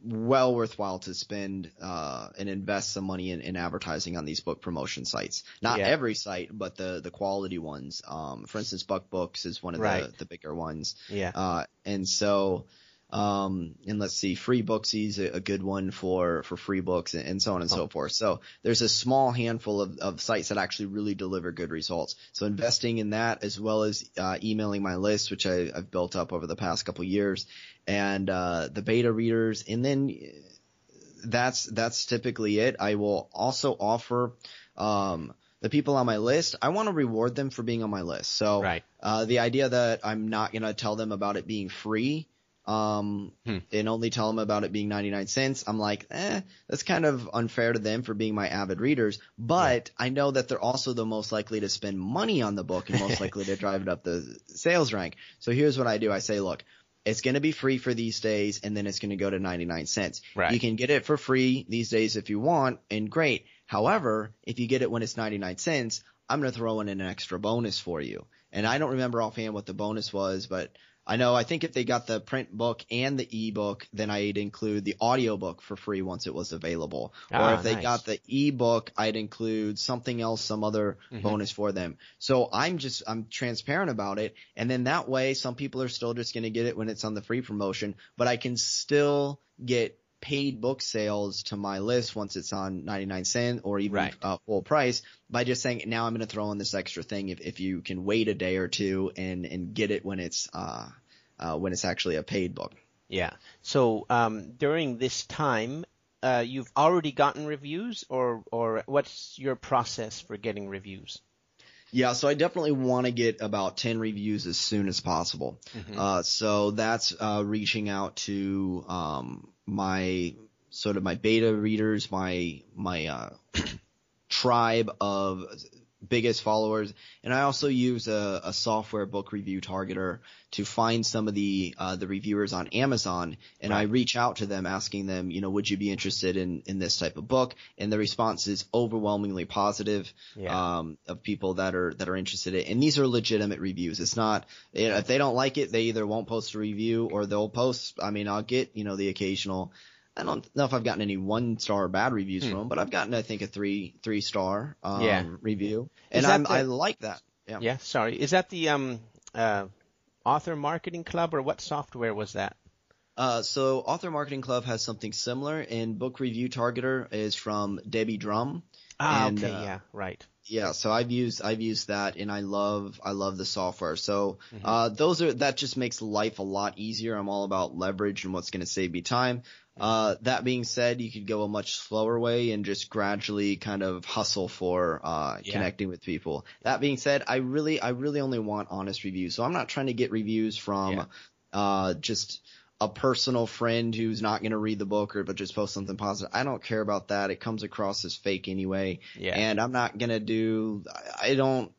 well worthwhile to spend uh, and invest some money in, in advertising on these book promotion sites. Not Yeah. every site, but the the quality ones. Um, for instance, Buck Books is one of Right. the the bigger ones. Yeah. Uh, and so, um, and let's see, Freebooksy's a, a good one for, for free books and, and so on and Oh. so forth. So there's a small handful of, of sites that actually really deliver good results. So investing in that as well as, uh, emailing my list, which I, I've built up over the past couple years and, uh, the beta readers. And then that's, that's typically it. I will also offer, um, the people on my list, I want to reward them for being on my list. So, Right. uh, the idea that I'm not going to tell them about it being free, um, Hmm. and only tell them about it being 99 cents, I'm like, eh, that's kind of unfair to them for being my avid readers. But I know that they're also the most likely to spend money on the book and most likely to drive it up the sales rank. So here's what I do. I say, look, it's going to be free for these days and then it's going to go to 99 cents. Right. You can get it for free these days if you want and great. However, if you get it when it's 99 cents, I'm going to throw in an extra bonus for you. And I don't remember offhand what the bonus was, but I know I think if they got the print book and the ebook, then I'd include the audiobook for free once it was available. Ah, or if they nice. got the ebook, I'd include something else, some other Mhm. bonus for them. So I'm just I'm transparent about it, and then that way some people are still just going to get it when it's on the free promotion, but I can still get paid book sales to my list once it's on 99 cent or even Right. uh, full price by just saying now I'm going to throw in this extra thing if if you can wait a day or two and and get it when it's uh uh when it's actually a paid book. Yeah. So um, during this time, uh, you've already gotten reviews, or or what's your process for getting reviews? Yeah, so I definitely want to get about 10 reviews as soon as possible. Uh, so that's, uh, reaching out to, um, my, sort of my beta readers, my, my, uh, tribe of biggest followers. And I also use a, a software book review targeter to find some of the, uh, the reviewers on Amazon. And I reach out to them asking them, you know, would you be interested in, in this type of book? And the response is overwhelmingly positive Yeah. um, of people that are that are interested in it. And these are legitimate reviews. It's not you know, if they don't like it, they either won't post a review or they'll post. I mean, I'll get you know the occasional. I don't know if I've gotten any one star bad reviews from them, but I've gotten I think a three three star um, Hmm. Yeah. review, and I'm, the- I like that. Yeah. Yeah. Sorry. Is that the um, uh, Author Marketing Club, or what software was that? Uh, so Author Marketing Club has something similar, and Book Review Targeter is from Debbie Drum. Ah, And, okay. uh, yeah. Right. yeah so i've used i've used that and i love i love the software so Mm-hmm. uh those are that just makes life a lot easier i'm all about leverage and what's going to save me time uh that being said you could go a much slower way and just gradually kind of hustle for uh Yeah. connecting with people that being said i really i really only want honest reviews so i'm not trying to get reviews from Yeah. uh just a personal friend who's not going to read the book or but just post something positive. I don't care about that. It comes across as fake anyway. Yeah. And I'm not going to do I I don't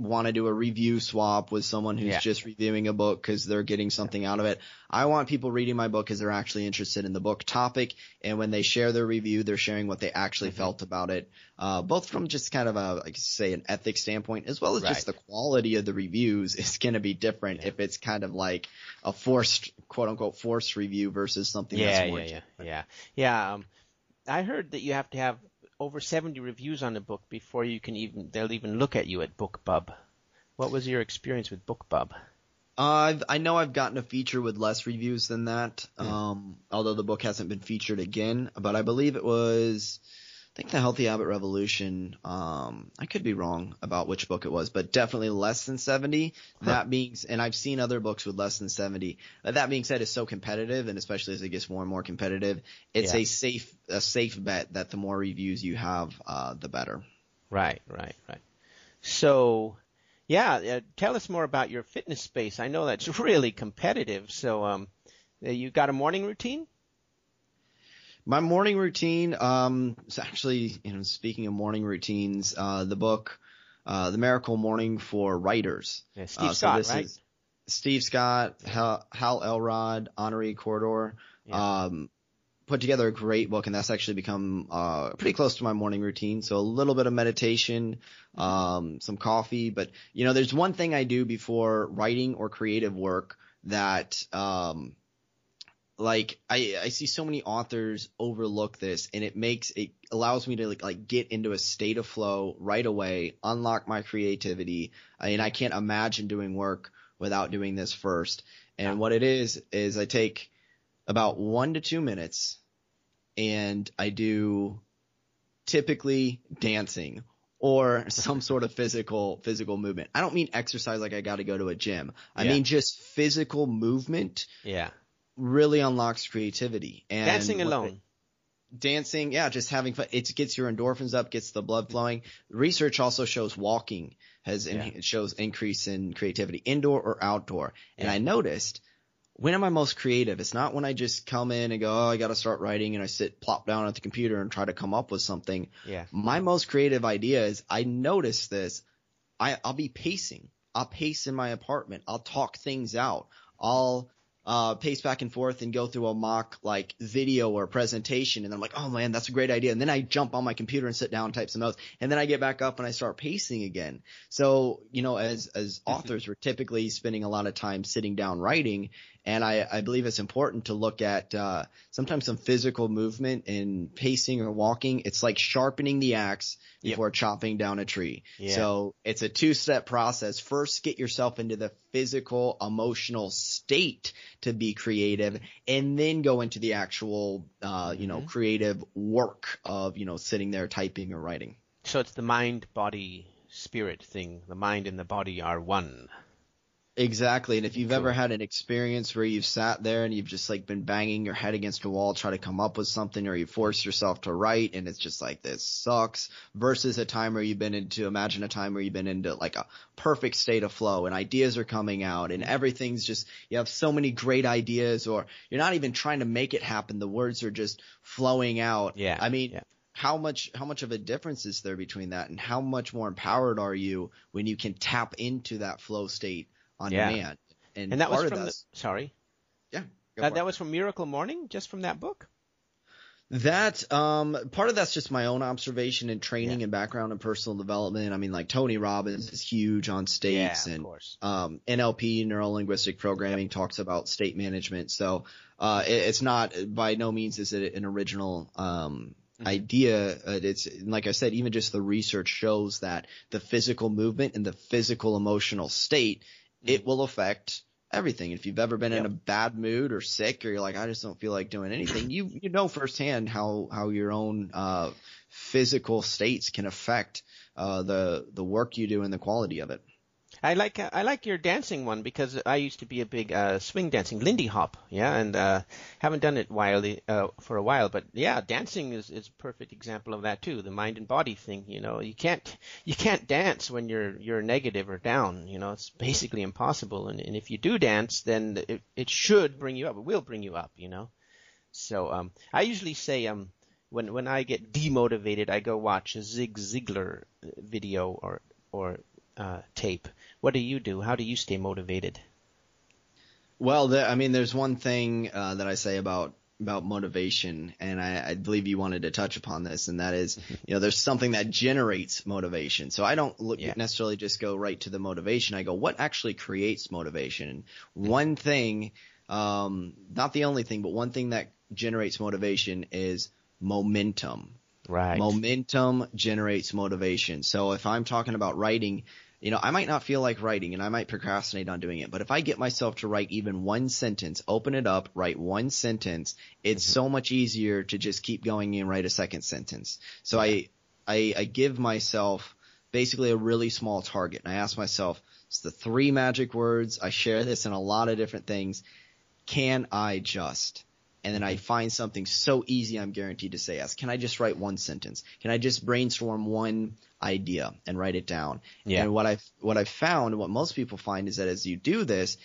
want to do a review swap with someone who's Yeah. just reviewing a book because they're getting something out of it. I want people reading my book because they're actually interested in the book topic, and when they share their review, they're sharing what they actually Mhm. felt about it, uh, both from just kind of a, like say, an ethics standpoint, as well as just the quality of the reviews is going to be different Yeah. if it's kind of like a forced, quote unquote, forced review versus something Yeah, that's more yeah, yeah, yeah, yeah. Um, I heard that you have to have over 70 reviews on a book before you can even they'll even look at you at BookBub. What was your experience with BookBub? I've, I know I've gotten a feature with less reviews than that, um, although the book hasn't been featured again, but I believe it was, think the Healthy Habit Revolution, um, I could be wrong about which book it was, but definitely less than 70. That being, and I've seen other books with less than 70. Uh, That being said, it's so competitive, and especially as it gets more and more competitive, it's Yeah. a safe, a safe bet that the more reviews you have, uh, the better. Right, right, right. So, yeah, uh, tell us more about your fitness space. I know that's really competitive. So, um, uh, you got a morning routine? My morning routine, um, is actually, you know, speaking of morning routines, uh, the book, uh, The Miracle Morning for Writers. Yeah, Steve Uh, Scott, right? Steve Scott, Hal, Hal Elrod, Honorée Corder, Yeah. um, put together a great book and that's actually become, uh, pretty close to my morning routine. So a little bit of meditation, um, some coffee, but you know, there's one thing I do before writing or creative work that, um, like I, I see so many authors overlook this and it makes it allows me to like, like get into a state of flow right away, unlock my creativity. Uh, I mean, I can't imagine doing work without doing this first. And what it is, is I take about one to two minutes and I do typically dancing or some sort of physical, physical movement. I don't mean exercise like I got to go to a gym. I Yeah. mean just physical movement Yeah. Really unlocks creativity. And Dancing alone. dancing, yeah, just having fun. It gets your endorphins up, gets the blood flowing. Research also shows walking has Yeah. it shows increase in creativity, indoor or outdoor. And Yeah. I noticed when am I most creative? It's not when I just come in and go, oh, I got to start writing, and I sit plop down at the computer and try to come up with something. Yeah. My most creative idea is I notice this. I, I'll be pacing. I'll pace in my apartment. I'll talk things out. I'll uh, pace back and forth and go through a mock like video or presentation, and I'm like, oh man, that's a great idea. And then I jump on my computer and sit down, and type some notes, and then I get back up and I start pacing again. So you know, as as authors, we're typically spending a lot of time sitting down writing, and I, I believe it's important to look at uh, sometimes some physical movement in pacing or walking. It's like sharpening the axe Yep. before chopping down a tree. Yeah. So it's a two step process. First, get yourself into the physical, emotional state to be creative, and then go into the actual, uh, you know, Mhm. creative work of, you know, sitting there typing or writing. So it's the mind, body, spirit thing. The mind and the body are one. Exactly. And if you've Cool. ever had an experience where you've sat there and you've just like been banging your head against a wall, try to come up with something, or you force yourself to write and it's just like, this sucks versus a time where you've been into, imagine a time where you've been into like a perfect state of flow and ideas are coming out and everything's just, you have so many great ideas or you're not even trying to make it happen. The words are just flowing out. Yeah. I mean, yeah. how much how much of a difference is there between that and how much more empowered are you when you can tap into that flow state on Yeah. demand and, And that was from of the, sorry. yeah Uh, that was from Miracle Morning, just from that book? that um part of that's just my own observation and training Yeah. and background and personal development i mean like tony robbins is huge on states yeah, of and um, NLP, neuro linguistic programming, talks about state management. So uh, it, it's not by no means is it an original um, Mhm. idea. Uh, it's like I said, even just the research shows that the physical movement and the physical emotional state it will affect everything. If you've ever been in a bad mood or sick, or you're like, I just don't feel like doing anything, you you know firsthand how how your own uh, physical states can affect uh, the the work you do and the quality of it. I like uh, I like your dancing one because I used to be a big uh, swing dancing Lindy Hop, yeah, and uh, haven't done it wildly uh, for a while, but yeah, dancing is is a perfect example of that too. The mind and body thing, you know, you can't you can't dance when you're you're negative or down, you know, it's basically impossible. And, and if you do dance, then it it should bring you up, it will bring you up, you know. So um, I usually say um when when I get demotivated, I go watch a Zig Ziglar video or or uh, tape. What do you do? How do you stay motivated? Well, the, I mean, there's one thing uh, that I say about about motivation, and I, I, believe you wanted to touch upon this, and that is, you know, there's something that generates motivation. So I don't look yeah. necessarily just go right to the motivation. I go, what actually creates motivation? one thing, um, not the only thing, but one thing that generates motivation is momentum. Right. Momentum generates motivation. So if I'm talking about writing, you know, I might not feel like writing and I might procrastinate on doing it, but if I get myself to write even one sentence, open it up, write one sentence, it's mm-hmm. so much easier to just keep going and write a second sentence. So I, I, I give myself basically a really small target and I ask myself, it's the three magic words. I share this in a lot of different things. Can I just? And then I mm-hmm. find something so easy I'm guaranteed to say yes. Can I just write one sentence? Can I just brainstorm one idea and write it down? Yeah. And what I've what I've found, what most people find is that as you do this,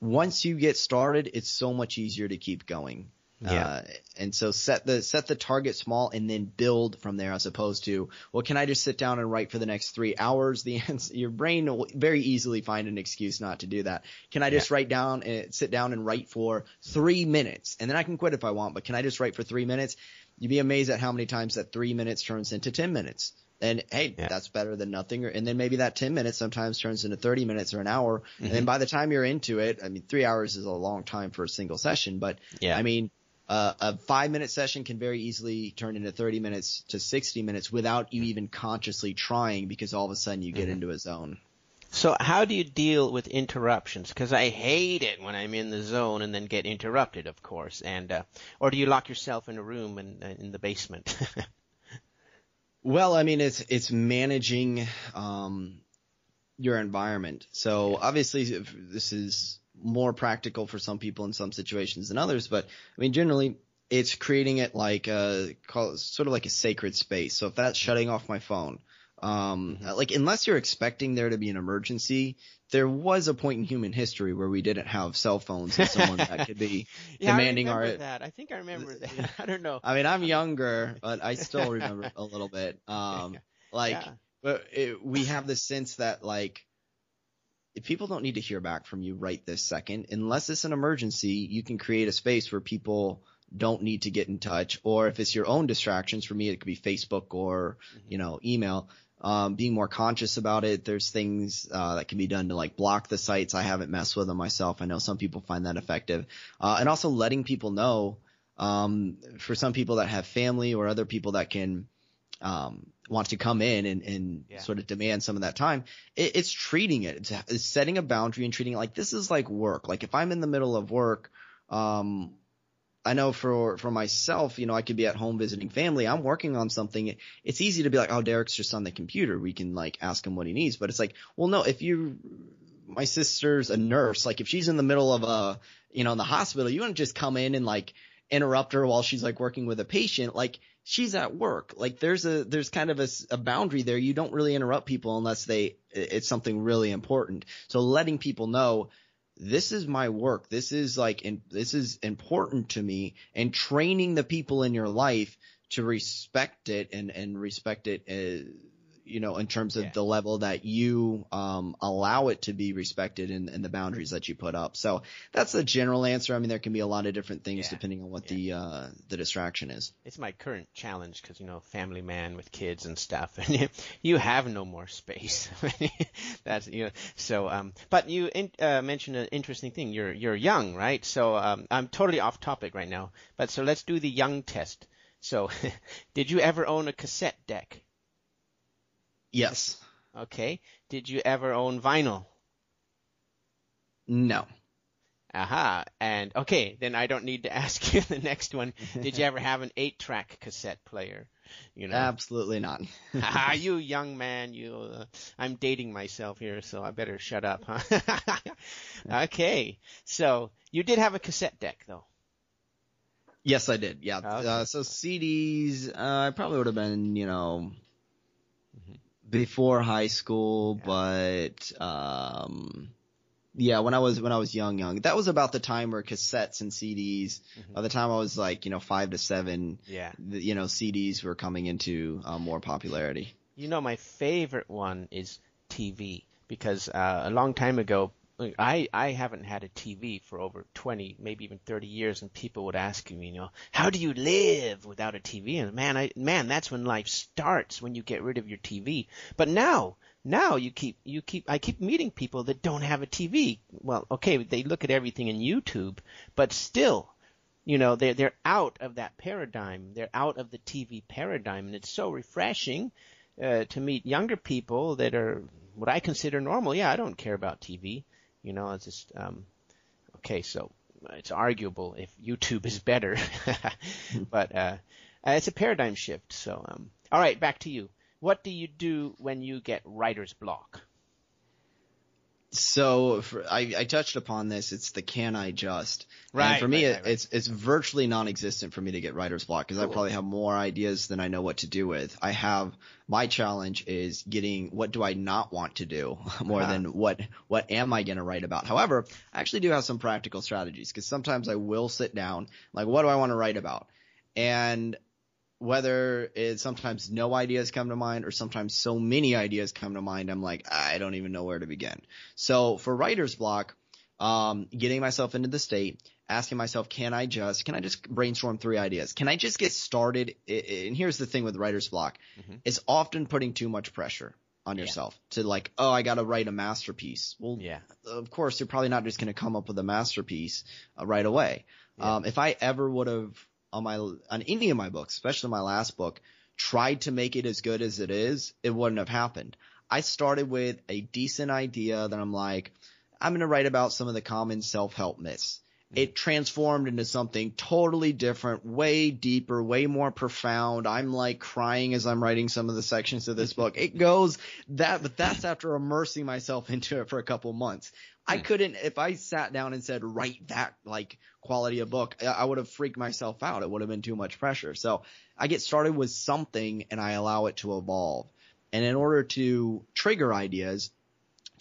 once you get started, it's so much easier to keep going. Yeah. Uh, and so set the set the target small and then build from there as opposed to well can I just sit down and write for the next 3 hours the answer, your brain will very easily find an excuse not to do that. Can I just yeah. write down and sit down and write for 3 minutes and then I can quit if I want but can I just write for 3 minutes? You'd be amazed at how many times that 3 minutes turns into 10 minutes. And hey, yeah. that's better than nothing. And then maybe that 10 minutes sometimes turns into 30 minutes or an hour. Mm-hmm. And then by the time you're into it, I mean, three hours is a long time for a single session, but yeah. I mean, uh, a five minute session can very easily turn into 30 minutes to 60 minutes without you even consciously trying because all of a sudden you get mm-hmm. into a zone. So how do you deal with interruptions? Because I hate it when I'm in the zone and then get interrupted, of course. And uh, or do you lock yourself in a room in, in the basement? well, I mean, it's it's managing um, your environment. So obviously, this is more practical for some people in some situations than others. But I mean, generally, it's creating it like a call sort of like a sacred space. So if that's shutting off my phone, um, mm-hmm. like unless you're expecting there to be an emergency, there was a point in human history where we didn't have cell phones and someone that could be yeah, demanding I our. That I think I remember that. I don't know. I mean, I'm younger, but I still remember a little bit. Um, like, yeah. but it, we have the sense that like people don't need to hear back from you right this second, unless it's an emergency, you can create a space where people don't need to get in touch. Or if it's your own distractions, for me, it could be Facebook or, mm-hmm. you know, email. Um, being more conscious about it. There's things uh, that can be done to like block the sites. I haven't messed with them myself. I know some people find that effective, uh, and also letting people know. Um, for some people that have family or other people that can um, wants to come in and, and yeah. sort of demand some of that time, it, it's treating it, it's, it's, setting a boundary and treating it like this is like work. Like if I'm in the middle of work, um, I know for for myself, you know, I could be at home visiting family. I'm working on something. It's easy to be like, oh, Derek's just on the computer. We can like ask him what he needs. But it's like, well, no. If you, my sister's a nurse. Like if she's in the middle of a, you know, in the hospital, you wouldn't just come in and like interrupt her while she's like working with a patient. Like she's at work. Like there's a there's kind of a, a, boundary there. You don't really interrupt people unless they it's something really important. So letting people know this is my work. This is like in, this is important to me and training the people in your life to respect it and and respect it uh, you know, in terms of yeah. the level that you um, allow it to be respected and, and, the boundaries that you put up. So that's the general answer. I mean, there can be a lot of different things yeah. depending on what yeah. the uh, the distraction is. It's my current challenge because you know, family man with kids and stuff, and you, you have no more space. that's you know. So, um, but you in, uh, mentioned an interesting thing. You're you're young, right? So um, I'm totally off topic right now. But so let's do the young test. So, did you ever own a cassette deck? Yes. Okay. Did you ever own vinyl? No. Aha. And okay, then I don't need to ask you the next one. Did you ever have an eight track cassette player? You know? Absolutely not. ah, you young man, you. Uh, I'm dating myself here, so I better shut up, huh? okay. So you did have a cassette deck, though. Yes, I did. Yeah. Okay. Uh, so CDs, uh, I probably would have been, you know, before high school, yeah. but um, yeah, when I was when I was young, young, that was about the time where cassettes and CDs. Mm-hmm. By the time I was like you know five to seven, yeah, the, you know CDs were coming into uh, more popularity. You know, my favorite one is TV because uh, a long time ago, I I haven't had a TV for over 20, maybe even 30 years, and people would ask me, you know, how do you live without a TV? And man, I man, that's when life starts when you get rid of your TV. But now, now you keep you keep I keep meeting people that don't have a TV. Well, okay, they look at everything in YouTube, but still, you know, they're they're out of that paradigm. They're out of the TV paradigm, and it's so refreshing uh, to meet younger people that are what I consider normal. Yeah, I don't care about TV. You know, it's just um, okay. So it's arguable if YouTube is better, but uh, it's a paradigm shift. So, um, all right, back to you. What do you do when you get writer's block? So for, I, I touched upon this. It's the can I just. Right. And for me, right, right, it's it's virtually non-existent for me to get writer's block because Cool. I probably have more ideas than I know what to do with. I have my challenge is getting what do I not want to do more Uh-huh. than what what am I going to write about. However, I actually do have some practical strategies because sometimes I will sit down like what do I want to write about, and whether it's sometimes no ideas come to mind or sometimes so many ideas come to mind, I'm like, I don't even know where to begin. So for writer's block, um, getting myself into the state, asking myself, can I just, can I just brainstorm three ideas? Can I just get started? And here's the thing with writer's block. Mhm. It's often putting too much pressure on Yeah. yourself to like, oh, I got to write a masterpiece. Well, Yeah. of course, you're probably not just going to come up with a masterpiece uh, right away. Yeah. Um, if I ever would have on my on any of my books, especially my last book, tried to make it as good as it is, it wouldn't have happened. I started with a decent idea that I'm like, I'm going to write about some of the common self-help myths. Mm-hmm. It transformed into something totally different, way deeper, way more profound. I'm like crying as I'm writing some of the sections of this book. It goes that, but that's after immersing myself into it for a couple months. I hmm. couldn't, if I sat down and said, write that like quality of book, I- would have freaked myself out. It would have been too much pressure. So I get started with something and I allow it to evolve. And in order to trigger ideas,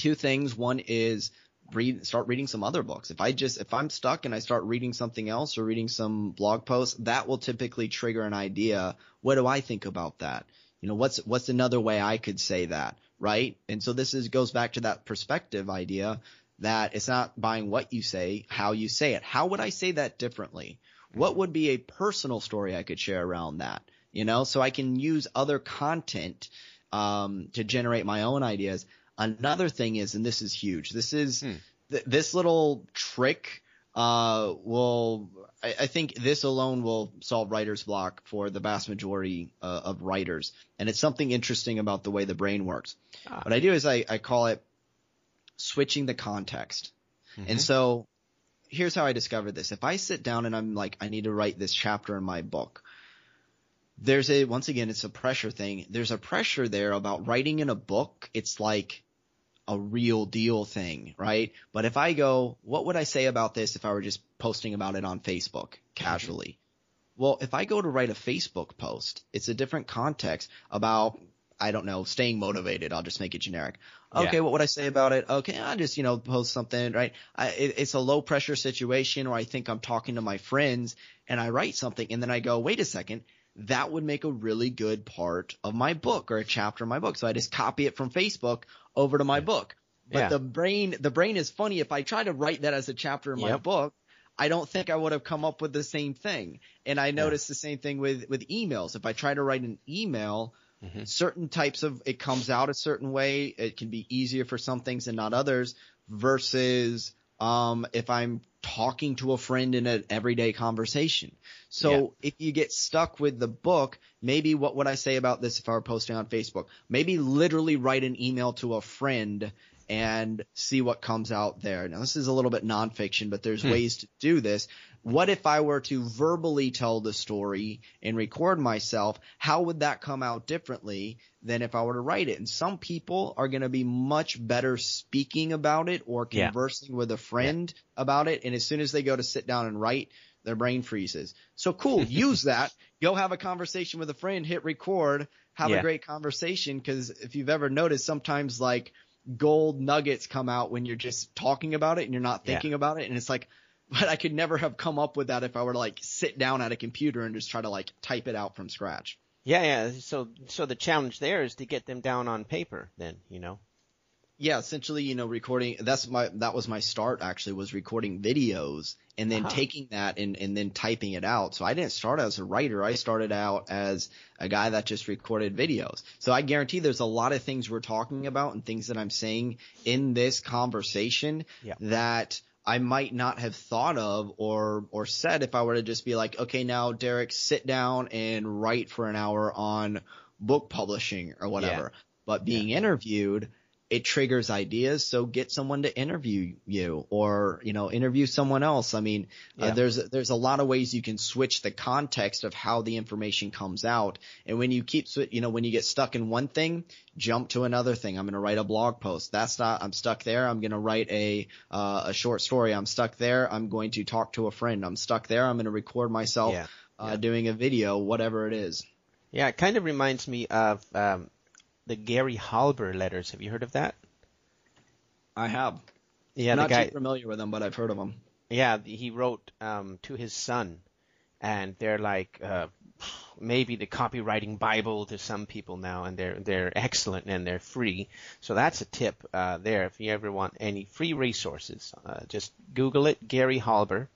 two things. One is read, start reading some other books. If I just, if I'm stuck and I start reading something else or reading some blog posts, that will typically trigger an idea. What do I think about that? You know, what's, what's another way I could say that? Right. And so this is, goes back to that perspective idea that it's not buying what you say, how you say it. How would I say that differently? What would be a personal story I could share around that? You know, so I can use other content, um, to generate my own ideas. Another thing is, and this is huge, this is, Hmm. th- this little trick, uh, will, I, I think this alone will solve writer's block for the vast majority uh, of writers. And it's something interesting about the way the brain works. Ah. What I do is I, I call it switching the context. Mhm. And so here's how I discovered this. If I sit down and I'm like, I need to write this chapter in my book, there's a, once again, it's a pressure thing. There's a pressure there about writing in a book. It's like a real deal thing, right? But if I go, what would I say about this if I were just posting about it on Facebook casually? Well, if I go to write a Facebook post, it's a different context about, I don't know, staying motivated. I'll just make it generic. Okay, Yeah. what would I say about it? Okay, I just, you know, post something, right? I, it, it's a low pressure situation or I think I'm talking to my friends and I write something and then I go, wait a second, that would make a really good part of my book or a chapter of my book. So I just copy it from Facebook over to my book. But Yeah. the brain, the brain is funny. If I try to write that as a chapter in my book, I don't think I would have come up with the same thing. And I noticed the same thing with, with emails. If I try to write an email, Mhm. certain types of, it comes out a certain way. It can be easier for some things and not others versus, um, if I'm talking to a friend in an everyday conversation. So if you get stuck with the book, maybe what would I say about this if I were posting on Facebook? Maybe literally write an email to a friend and see what comes out there. Now this is a little bit nonfiction, but there's ways to do this. What if I were to verbally tell the story and record myself? How would that come out differently than if I were to write it? And some people are going to be much better speaking about it or Yeah. conversing with a friend about it. And as soon as they go to sit down and write, their brain freezes. So cool. Use that. Go have a conversation with a friend, hit record, have Yeah. a great conversation. Cause if you've ever noticed, sometimes like gold nuggets come out when you're just talking about it and you're not Yeah. thinking about it. And it's like, but I could never have come up with that if I were to like sit down at a computer and just try to like type it out from scratch. Yeah, yeah. So, so the challenge there is to get them down on paper. Then, you know. Yeah, essentially, you know, recording. That's my that was my start. Actually, was recording videos and then Uh-huh. taking that and and then typing it out. So I didn't start as a writer. I started out as a guy that just recorded videos. So I guarantee there's a lot of things we're talking about and things that I'm saying in this conversation Yeah. that I might not have thought of or or said if I were to just be like, okay, now Derek, sit down and write for an hour on book publishing or whatever. But being interviewed, it triggers ideas. So get someone to interview you or, you know, interview someone else. I mean, Yeah. uh, there's, there's a lot of ways you can switch the context of how the information comes out. And when you keep, you know, when you get stuck in one thing, jump to another thing. I'm going to write a blog post. That's not, I'm stuck there. I'm going to write a, uh, a short story. I'm stuck there. I'm going to talk to a friend. I'm stuck there. I'm going to record myself, Yeah. uh, doing a video, whatever it is. Yeah, it kind of reminds me of um, the Gary Halbert letters. Have you heard of that? I have. Yeah, not the guy. too familiar with them, but I've heard of them. Yeah, he wrote um, to his son, and they're like uh, maybe the copywriting Bible to some people now, and they're they're excellent and they're free. So that's a tip uh, there. If you ever want any free resources, uh, just Google it, Gary Halbert,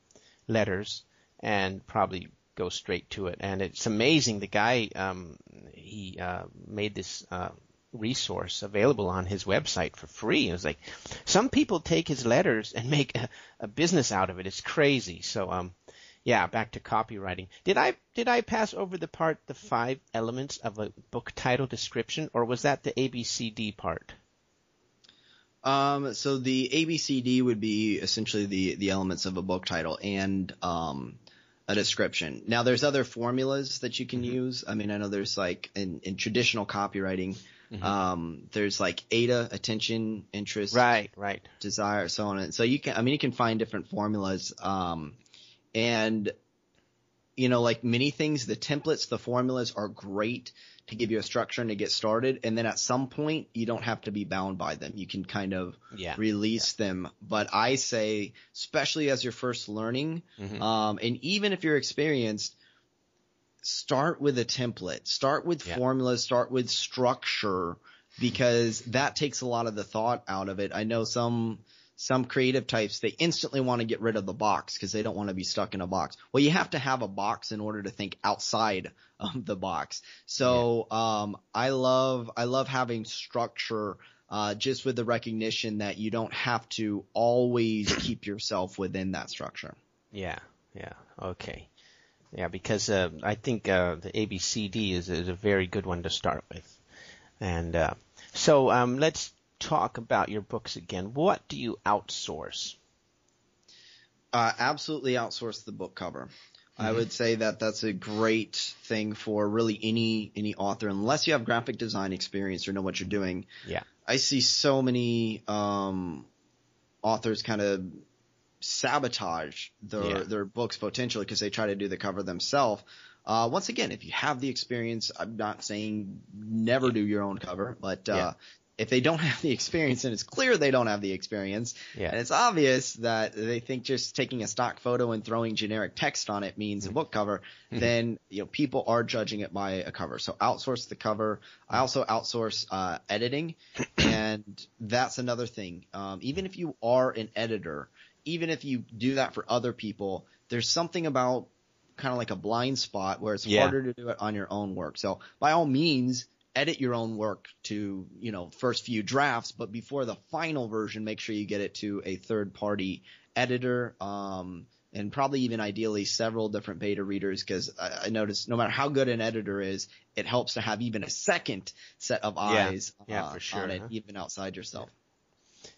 letters, and probably go straight to it. And it's amazing. The guy um, he uh, made this. Resource available on his website for free. It was like some people take his letters and make a, a business out of it. It's crazy. So um yeah, back to copywriting. Did I did I pass over the part the five elements of a book title description or was that the ABCD part? Um, so the ABCD would be essentially the the elements of a book title and um a description. Now there's other formulas that you can Mm-hmm. use. I mean, I know there's like in, in traditional copywriting, Mm-hmm. um, there's like ADA, attention, interest, Right, right. desire, so on. And so you can, I mean, you can find different formulas. Um, and you know, like many things, the templates, the formulas are great to give you a structure and to get started. And then at some point, you don't have to be bound by them. You can kind of Yeah. release them. But I say, especially as you're first learning, um, and even if you're experienced, start with a template, start with Yeah. formulas, start with structure, because that takes a lot of the thought out of it. I know some, some creative types, they instantly want to get rid of the box because they don't want to be stuck in a box. Well, you have to have a box in order to think outside of the box. So, um, I love, I love having structure, uh, just with the recognition that you don't have to always keep yourself within that structure. Yeah, yeah. Okay. Yeah, because uh, I think uh, the ABCD is, is a very good one to start with. And uh, so um, let's talk about your books again. What do you outsource? Uh, absolutely outsource the book cover. I would say that that's a great thing for really any any author, unless you have graphic design experience or know what you're doing. Yeah. I see so many um, authors kind of sabotage their Yeah. their books potentially because they try to do the cover themselves. Uh, once again, if you have the experience, I'm not saying never do your own cover, but uh, Yeah. if they don't have the experience and it's clear they don't have the experience, Yeah. and it's obvious that they think just taking a stock photo and throwing generic text on it means a book cover, then you know people are judging it by a cover. So outsource the cover. I also outsource uh, editing, and that's another thing. Um, even if you are an editor, even if you do that for other people, there's something about kind of like a blind spot where it's Yeah. harder to do it on your own work. So by all means, edit your own work to, you know, first few drafts, but before the final version, make sure you get it to a third party editor. Um, and probably even ideally several different beta readers because I, I noticed no matter how good an editor is, it helps to have even a second set of Yeah. eyes Yeah, uh, for sure, on it, huh? even outside yourself.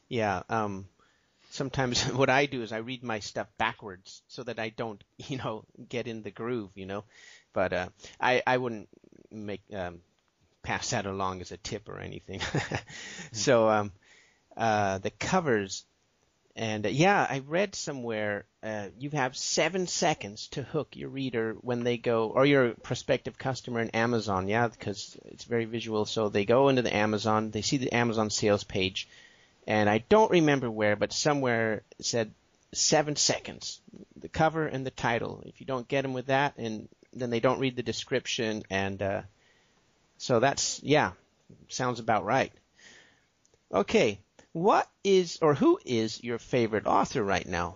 Yeah. Um, sometimes what I do is I read my stuff backwards so that I don't, you know, get in the groove, you know. But uh, I I wouldn't make um, pass that along as a tip or anything. so um, uh, the covers. And uh, yeah, I read somewhere uh, you have seven seconds to hook your reader when they go, or your prospective customer in Amazon, yeah, because it's very visual. So they go into the Amazon, they see the Amazon sales page, and I don't remember where, but somewhere it said seven seconds, the cover and the title. If you don't get them with that, and then they don't read the description, and uh, so that's yeah, sounds about right. Okay, What is or who is your favorite author right now?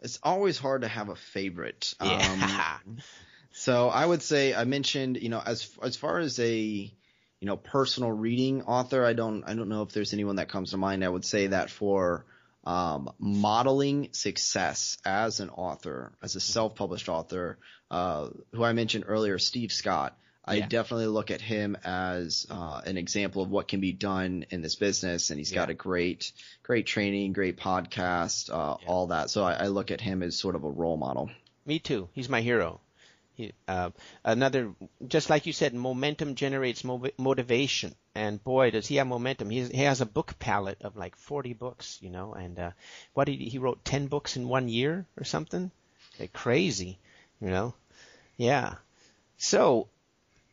It's always hard to have a favorite. Yeah. Um, so I would say I mentioned, you know, as as far as a you know personal reading author, I don't I don't know if there's anyone that comes to mind. I would say that for um, modeling success as an author, as a self-published author, uh, who I mentioned earlier, Steve Scott. I Yeah. definitely look at him as uh, an example of what can be done in this business, and he's got a great, great training, great podcast, uh, Yeah. all that. So I, I look at him as sort of a role model. Me too. He's my hero. Uh, another, just like you said, momentum generates mo- motivation, and boy, does he have momentum. He has, he has a book palette of like 40 books, you know, and uh, what did he, he wrote 10 books in one year or something? Like crazy, you know. Yeah. So,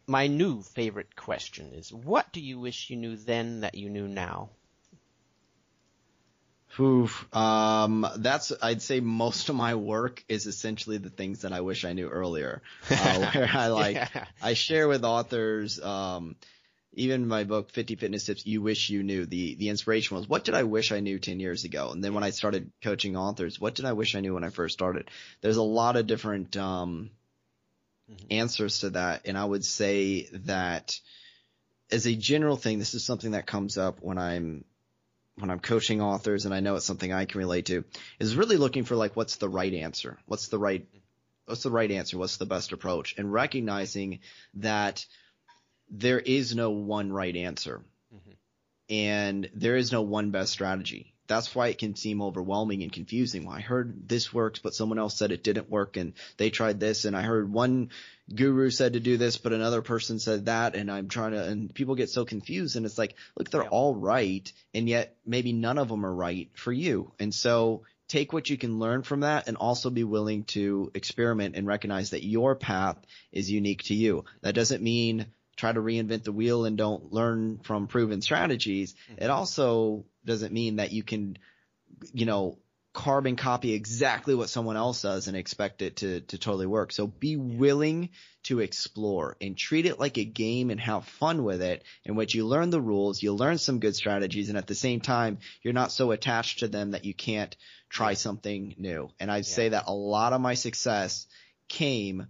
my new favorite question is, what do you wish you knew then that you knew now? Oof. Um, that's I'd say most of my work is essentially the things that I wish I knew earlier. Uh, where I like Yeah. I share with authors, um, even my book 50 Fitness Tips You Wish You Knew. The the inspiration was what did I wish I knew 10 years ago? And then when I started coaching authors, what did I wish I knew when I first started? There's a lot of different um, answers to that, and I would say that as a general thing, this is something that comes up when I'm when I'm coaching authors, and I know it's something I can relate to, is really looking for like what's the right answer, what's the right what's the right answer, what's the best approach, and recognizing that there is no one right answer, mm-hmm. and there is no one best strategy. That's why it can seem overwhelming and confusing. Well, I heard this works, but someone else said it didn't work, and they tried this, and I heard one guru said to do this, but another person said that, and I'm trying to, and people get so confused, and it's like, look, they're all right, and yet maybe none of them are right for you. And so take what you can learn from that and also be willing to experiment and recognize that your path is unique to you. That doesn't mean try to reinvent the wheel and don't learn from proven strategies. Mm-hmm. It also doesn't mean that you can, you know, carbon copy exactly what someone else does and expect it to, to totally work. So be willing to explore and treat it like a game and have fun with it in which you learn the rules, you learn some good strategies, and at the same time, you're not so attached to them that you can't try something new. And I'd say that a lot of my success came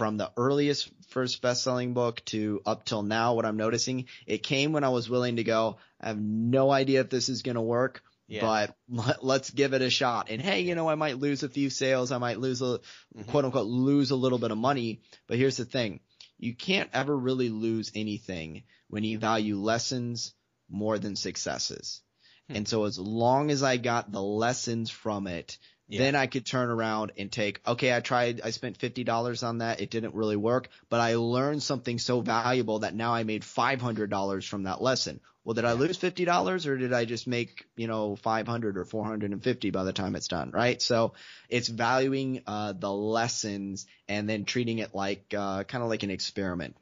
from the earliest first best-selling book to up till now what I'm noticing it came when I was willing to go I have no idea if this is going to work Yeah. but let, let's give it a shot. And hey you know I might lose a few sales I might lose a mm-hmm. quote unquote lose a little bit of money but here's the thing. You can't ever really lose anything when you value lessons more than successes. Hmm. And so as long as I got the lessons from it Yeah. then I could turn around and take, okay, I tried, I spent $50 on that. It didn't really work, but I learned something so valuable that now I made $500 from that lesson. Well, did I lose $50 or did I just make, you know, 500 or 450 by the time it's done, right? So it's valuing, uh, the lessons and then treating it like, uh, kind of like an experiment.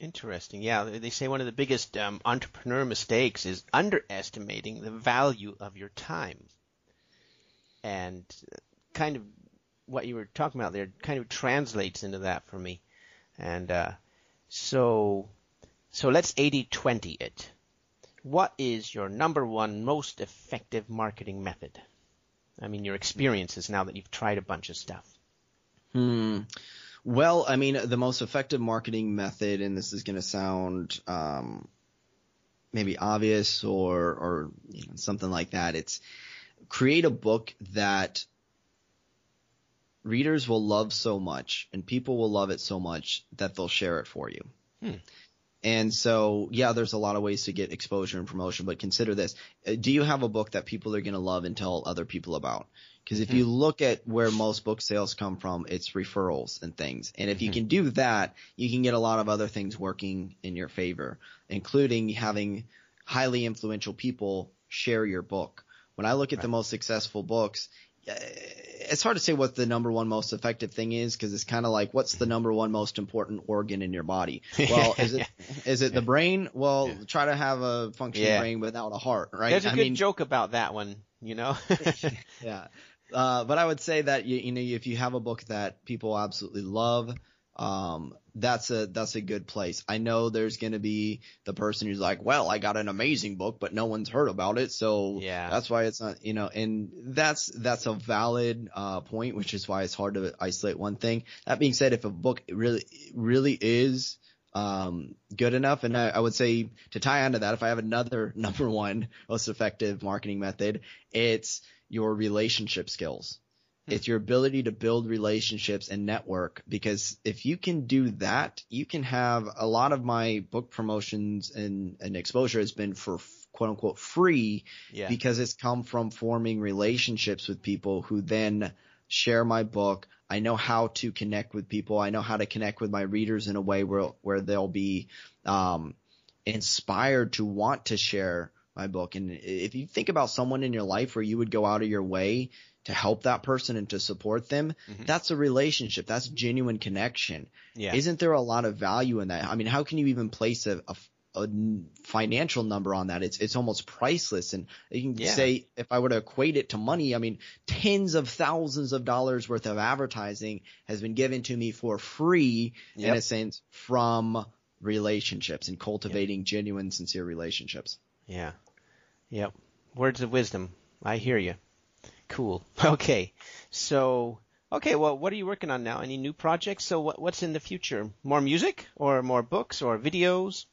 Interesting. Yeah, they they say one of the biggest um, entrepreneur mistakes is underestimating the value of your time. And kind of what you were talking about there kind of translates into that for me. And uh, so, so let's 80-20 it. What is your number one most effective marketing method? I mean, your experiences now that you've tried a bunch of stuff. Hmm. Well, I mean, the most effective marketing method, and this is going to sound um, maybe obvious or or you know, something like that. It's create a book that readers will love so much, and people will love it so much that they'll share it for you. Hmm. And so, yeah, there's a lot of ways to get exposure and promotion, but consider this. Uh, Do you have a book that people are going to love and tell other people about? Because if you look at where most book sales come from, it's referrals and things. And if you can do that, you can get a lot of other things working in your favor, including having highly influential people share your book. When I look at the most successful books, it's hard to say what the number one most effective thing is because it's kind of like what's the number one most important organ in your body? Well, is it is it the brain? Well, try to have a functioning Yeah. brain without a heart, right? There's a I good mean, joke about that one, you know? yeah. Uh, but I would say that you, you know if you have a book that people absolutely love, um, that's a that's a good place. I know there's going to be the person who's like, well, I got an amazing book, but no one's heard about it, so Yeah. that's why it's not, you know, and that's that's a valid uh, point, which is why it's hard to isolate one thing. That being said, if a book really really is um, good enough, and I, I would say to tie onto that, if I have another number one most effective marketing method, it's your relationship skills. It's your ability to build relationships and network because if you can do that, you can have a lot of my book promotions and, and exposure has been for quote unquote free Yeah. because it's come from forming relationships with people who then share my book. I know how to connect with people. I know how to connect with my readers in a way where where they'll be um, inspired to want to share my book. And if you think about someone in your life where you would go out of your way to help that person and to support them, Mhm. that's a relationship. That's genuine connection. yeah. Isn't there a lot of value in that? I mean, how can you even place a a financial number on that? It's it's almost priceless. And you can Yeah. say if I were to equate it to money, I mean, tens of thousands of dollars worth of advertising has been given to me for free in a sense from relationships and cultivating genuine, sincere relationships. Yeah. Yep. Words of wisdom. I hear you. Cool. Okay. So, okay, well, what are you working on now? Any new projects? So what, what's in the future? More music or more books or videos?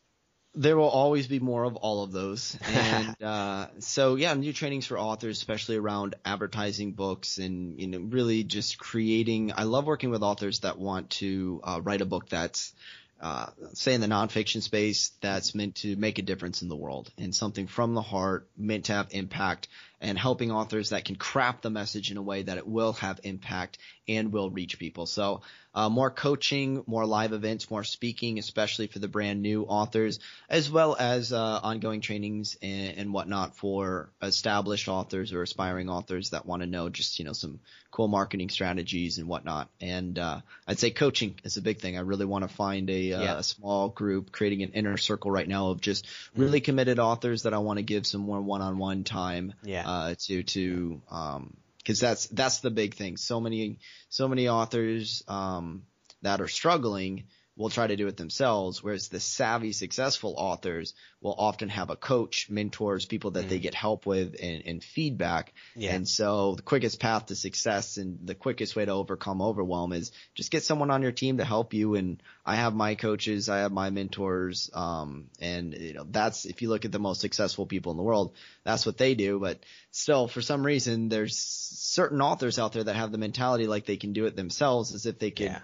There will always be more of all of those. And uh, so yeah, new trainings for authors, especially around advertising books and you know really just creating. I love working with authors that want to uh, write a book that's uh, say in the nonfiction space that's meant to make a difference in the world and something from the heart meant to have impact and helping authors that can craft the message in a way that it will have impact and will reach people. So uh, more coaching, more live events, more speaking, especially for the brand new authors, as well as uh, ongoing trainings and, and whatnot for established authors or aspiring authors that want to know just you know some cool marketing strategies and whatnot. And uh, I'd say coaching is a big thing. I really want to find a, uh, Yeah. a small group, creating an inner circle right now of just really committed authors that I want to give some more one-on-one time Yeah. uh, to to um, because that's that's the big thing. So many so many authors um, that are struggling will try to do it themselves, whereas the savvy, successful authors will often have a coach, mentors, people that they get help with and, and feedback. Yeah. And so the quickest path to success and the quickest way to overcome overwhelm is just get someone on your team to help you. And I have my coaches, I have my mentors, um, and you know that's if you look at the most successful people in the world, that's what they do. But still, for some reason, there's certain authors out there that have the mentality like they can do it themselves, as if they can. Yeah.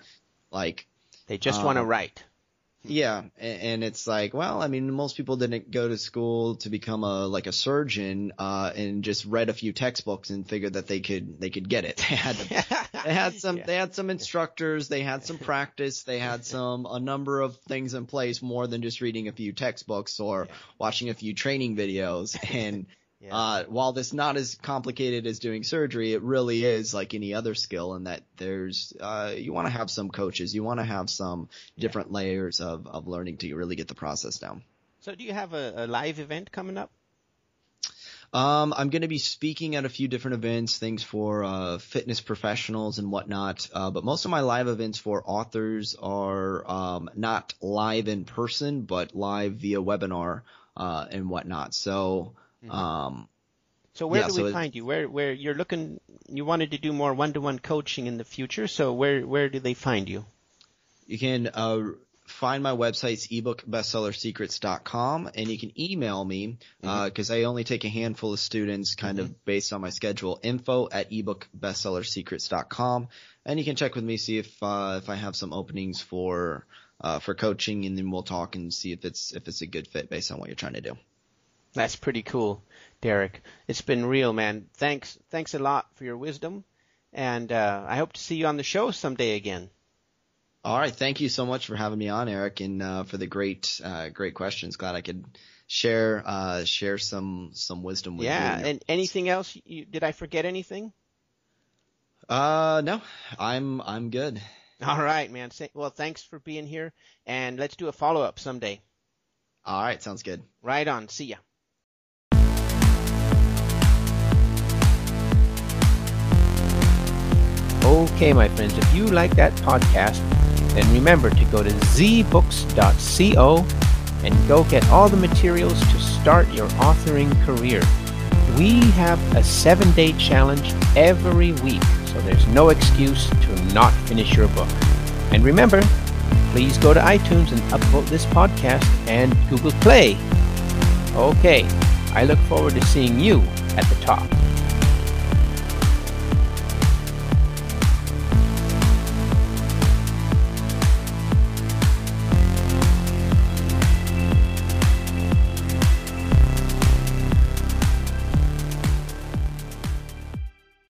like They just want to Um, write. yeah, and it's like, well, I mean, most people didn't go to school to become a like a surgeon, uh, and just read a few textbooks and figured that they could they could get it. They had they had some Yeah. they had some instructors, they had some practice, they had some a number of things in place more than just reading a few textbooks or Yeah. watching a few training videos. And Yeah. uh, while this not as complicated as doing surgery, it really is like any other skill in that there's uh, you want to have some coaches, you want to have some different layers of of learning to really get the process down. So do you have a, a live event coming up? Um, I'm going to be speaking at a few different events, things for uh, fitness professionals and whatnot. Uh, but most of my live events for authors are um, not live in person, but live via webinar uh, and whatnot. So um, So where Yeah, do so we it- find you? Where where you're looking? You wanted to do more one-to-one coaching in the future. So where where do they find you? You can uh, find my websites ebookbestsellersecrets.com and you can email me because I only take a handful of students kind of based on my schedule info at ebookbestsellersecrets.com and you can check with me see if uh, if I have some openings for uh, for coaching and then we'll talk and see if it's if it's a good fit based on what you're trying to do. That's pretty cool, Derek. It's been real, man. Thanks thanks a lot for your wisdom, and uh, I hope to see you on the show someday again. All right, thank you so much for having me on, Eric, and uh, for the great uh, great questions. Glad I could share uh, share some some wisdom with yeah, you. Yeah, and anything else? You, did I forget anything? Uh, no, I'm I'm good. All right, man. Well, thanks for being here, and let's do a follow up someday. All right, sounds good. Right on. See ya. Okay, my friends, if you like that podcast, then remember to go to zbooks.co and go get all the materials to start your authoring career. We have a seven day challenge every week, so there's no excuse to not finish your book. And remember, please go to iTunes and upvote this podcast and Google Play. Okay, I look forward to seeing you at the top.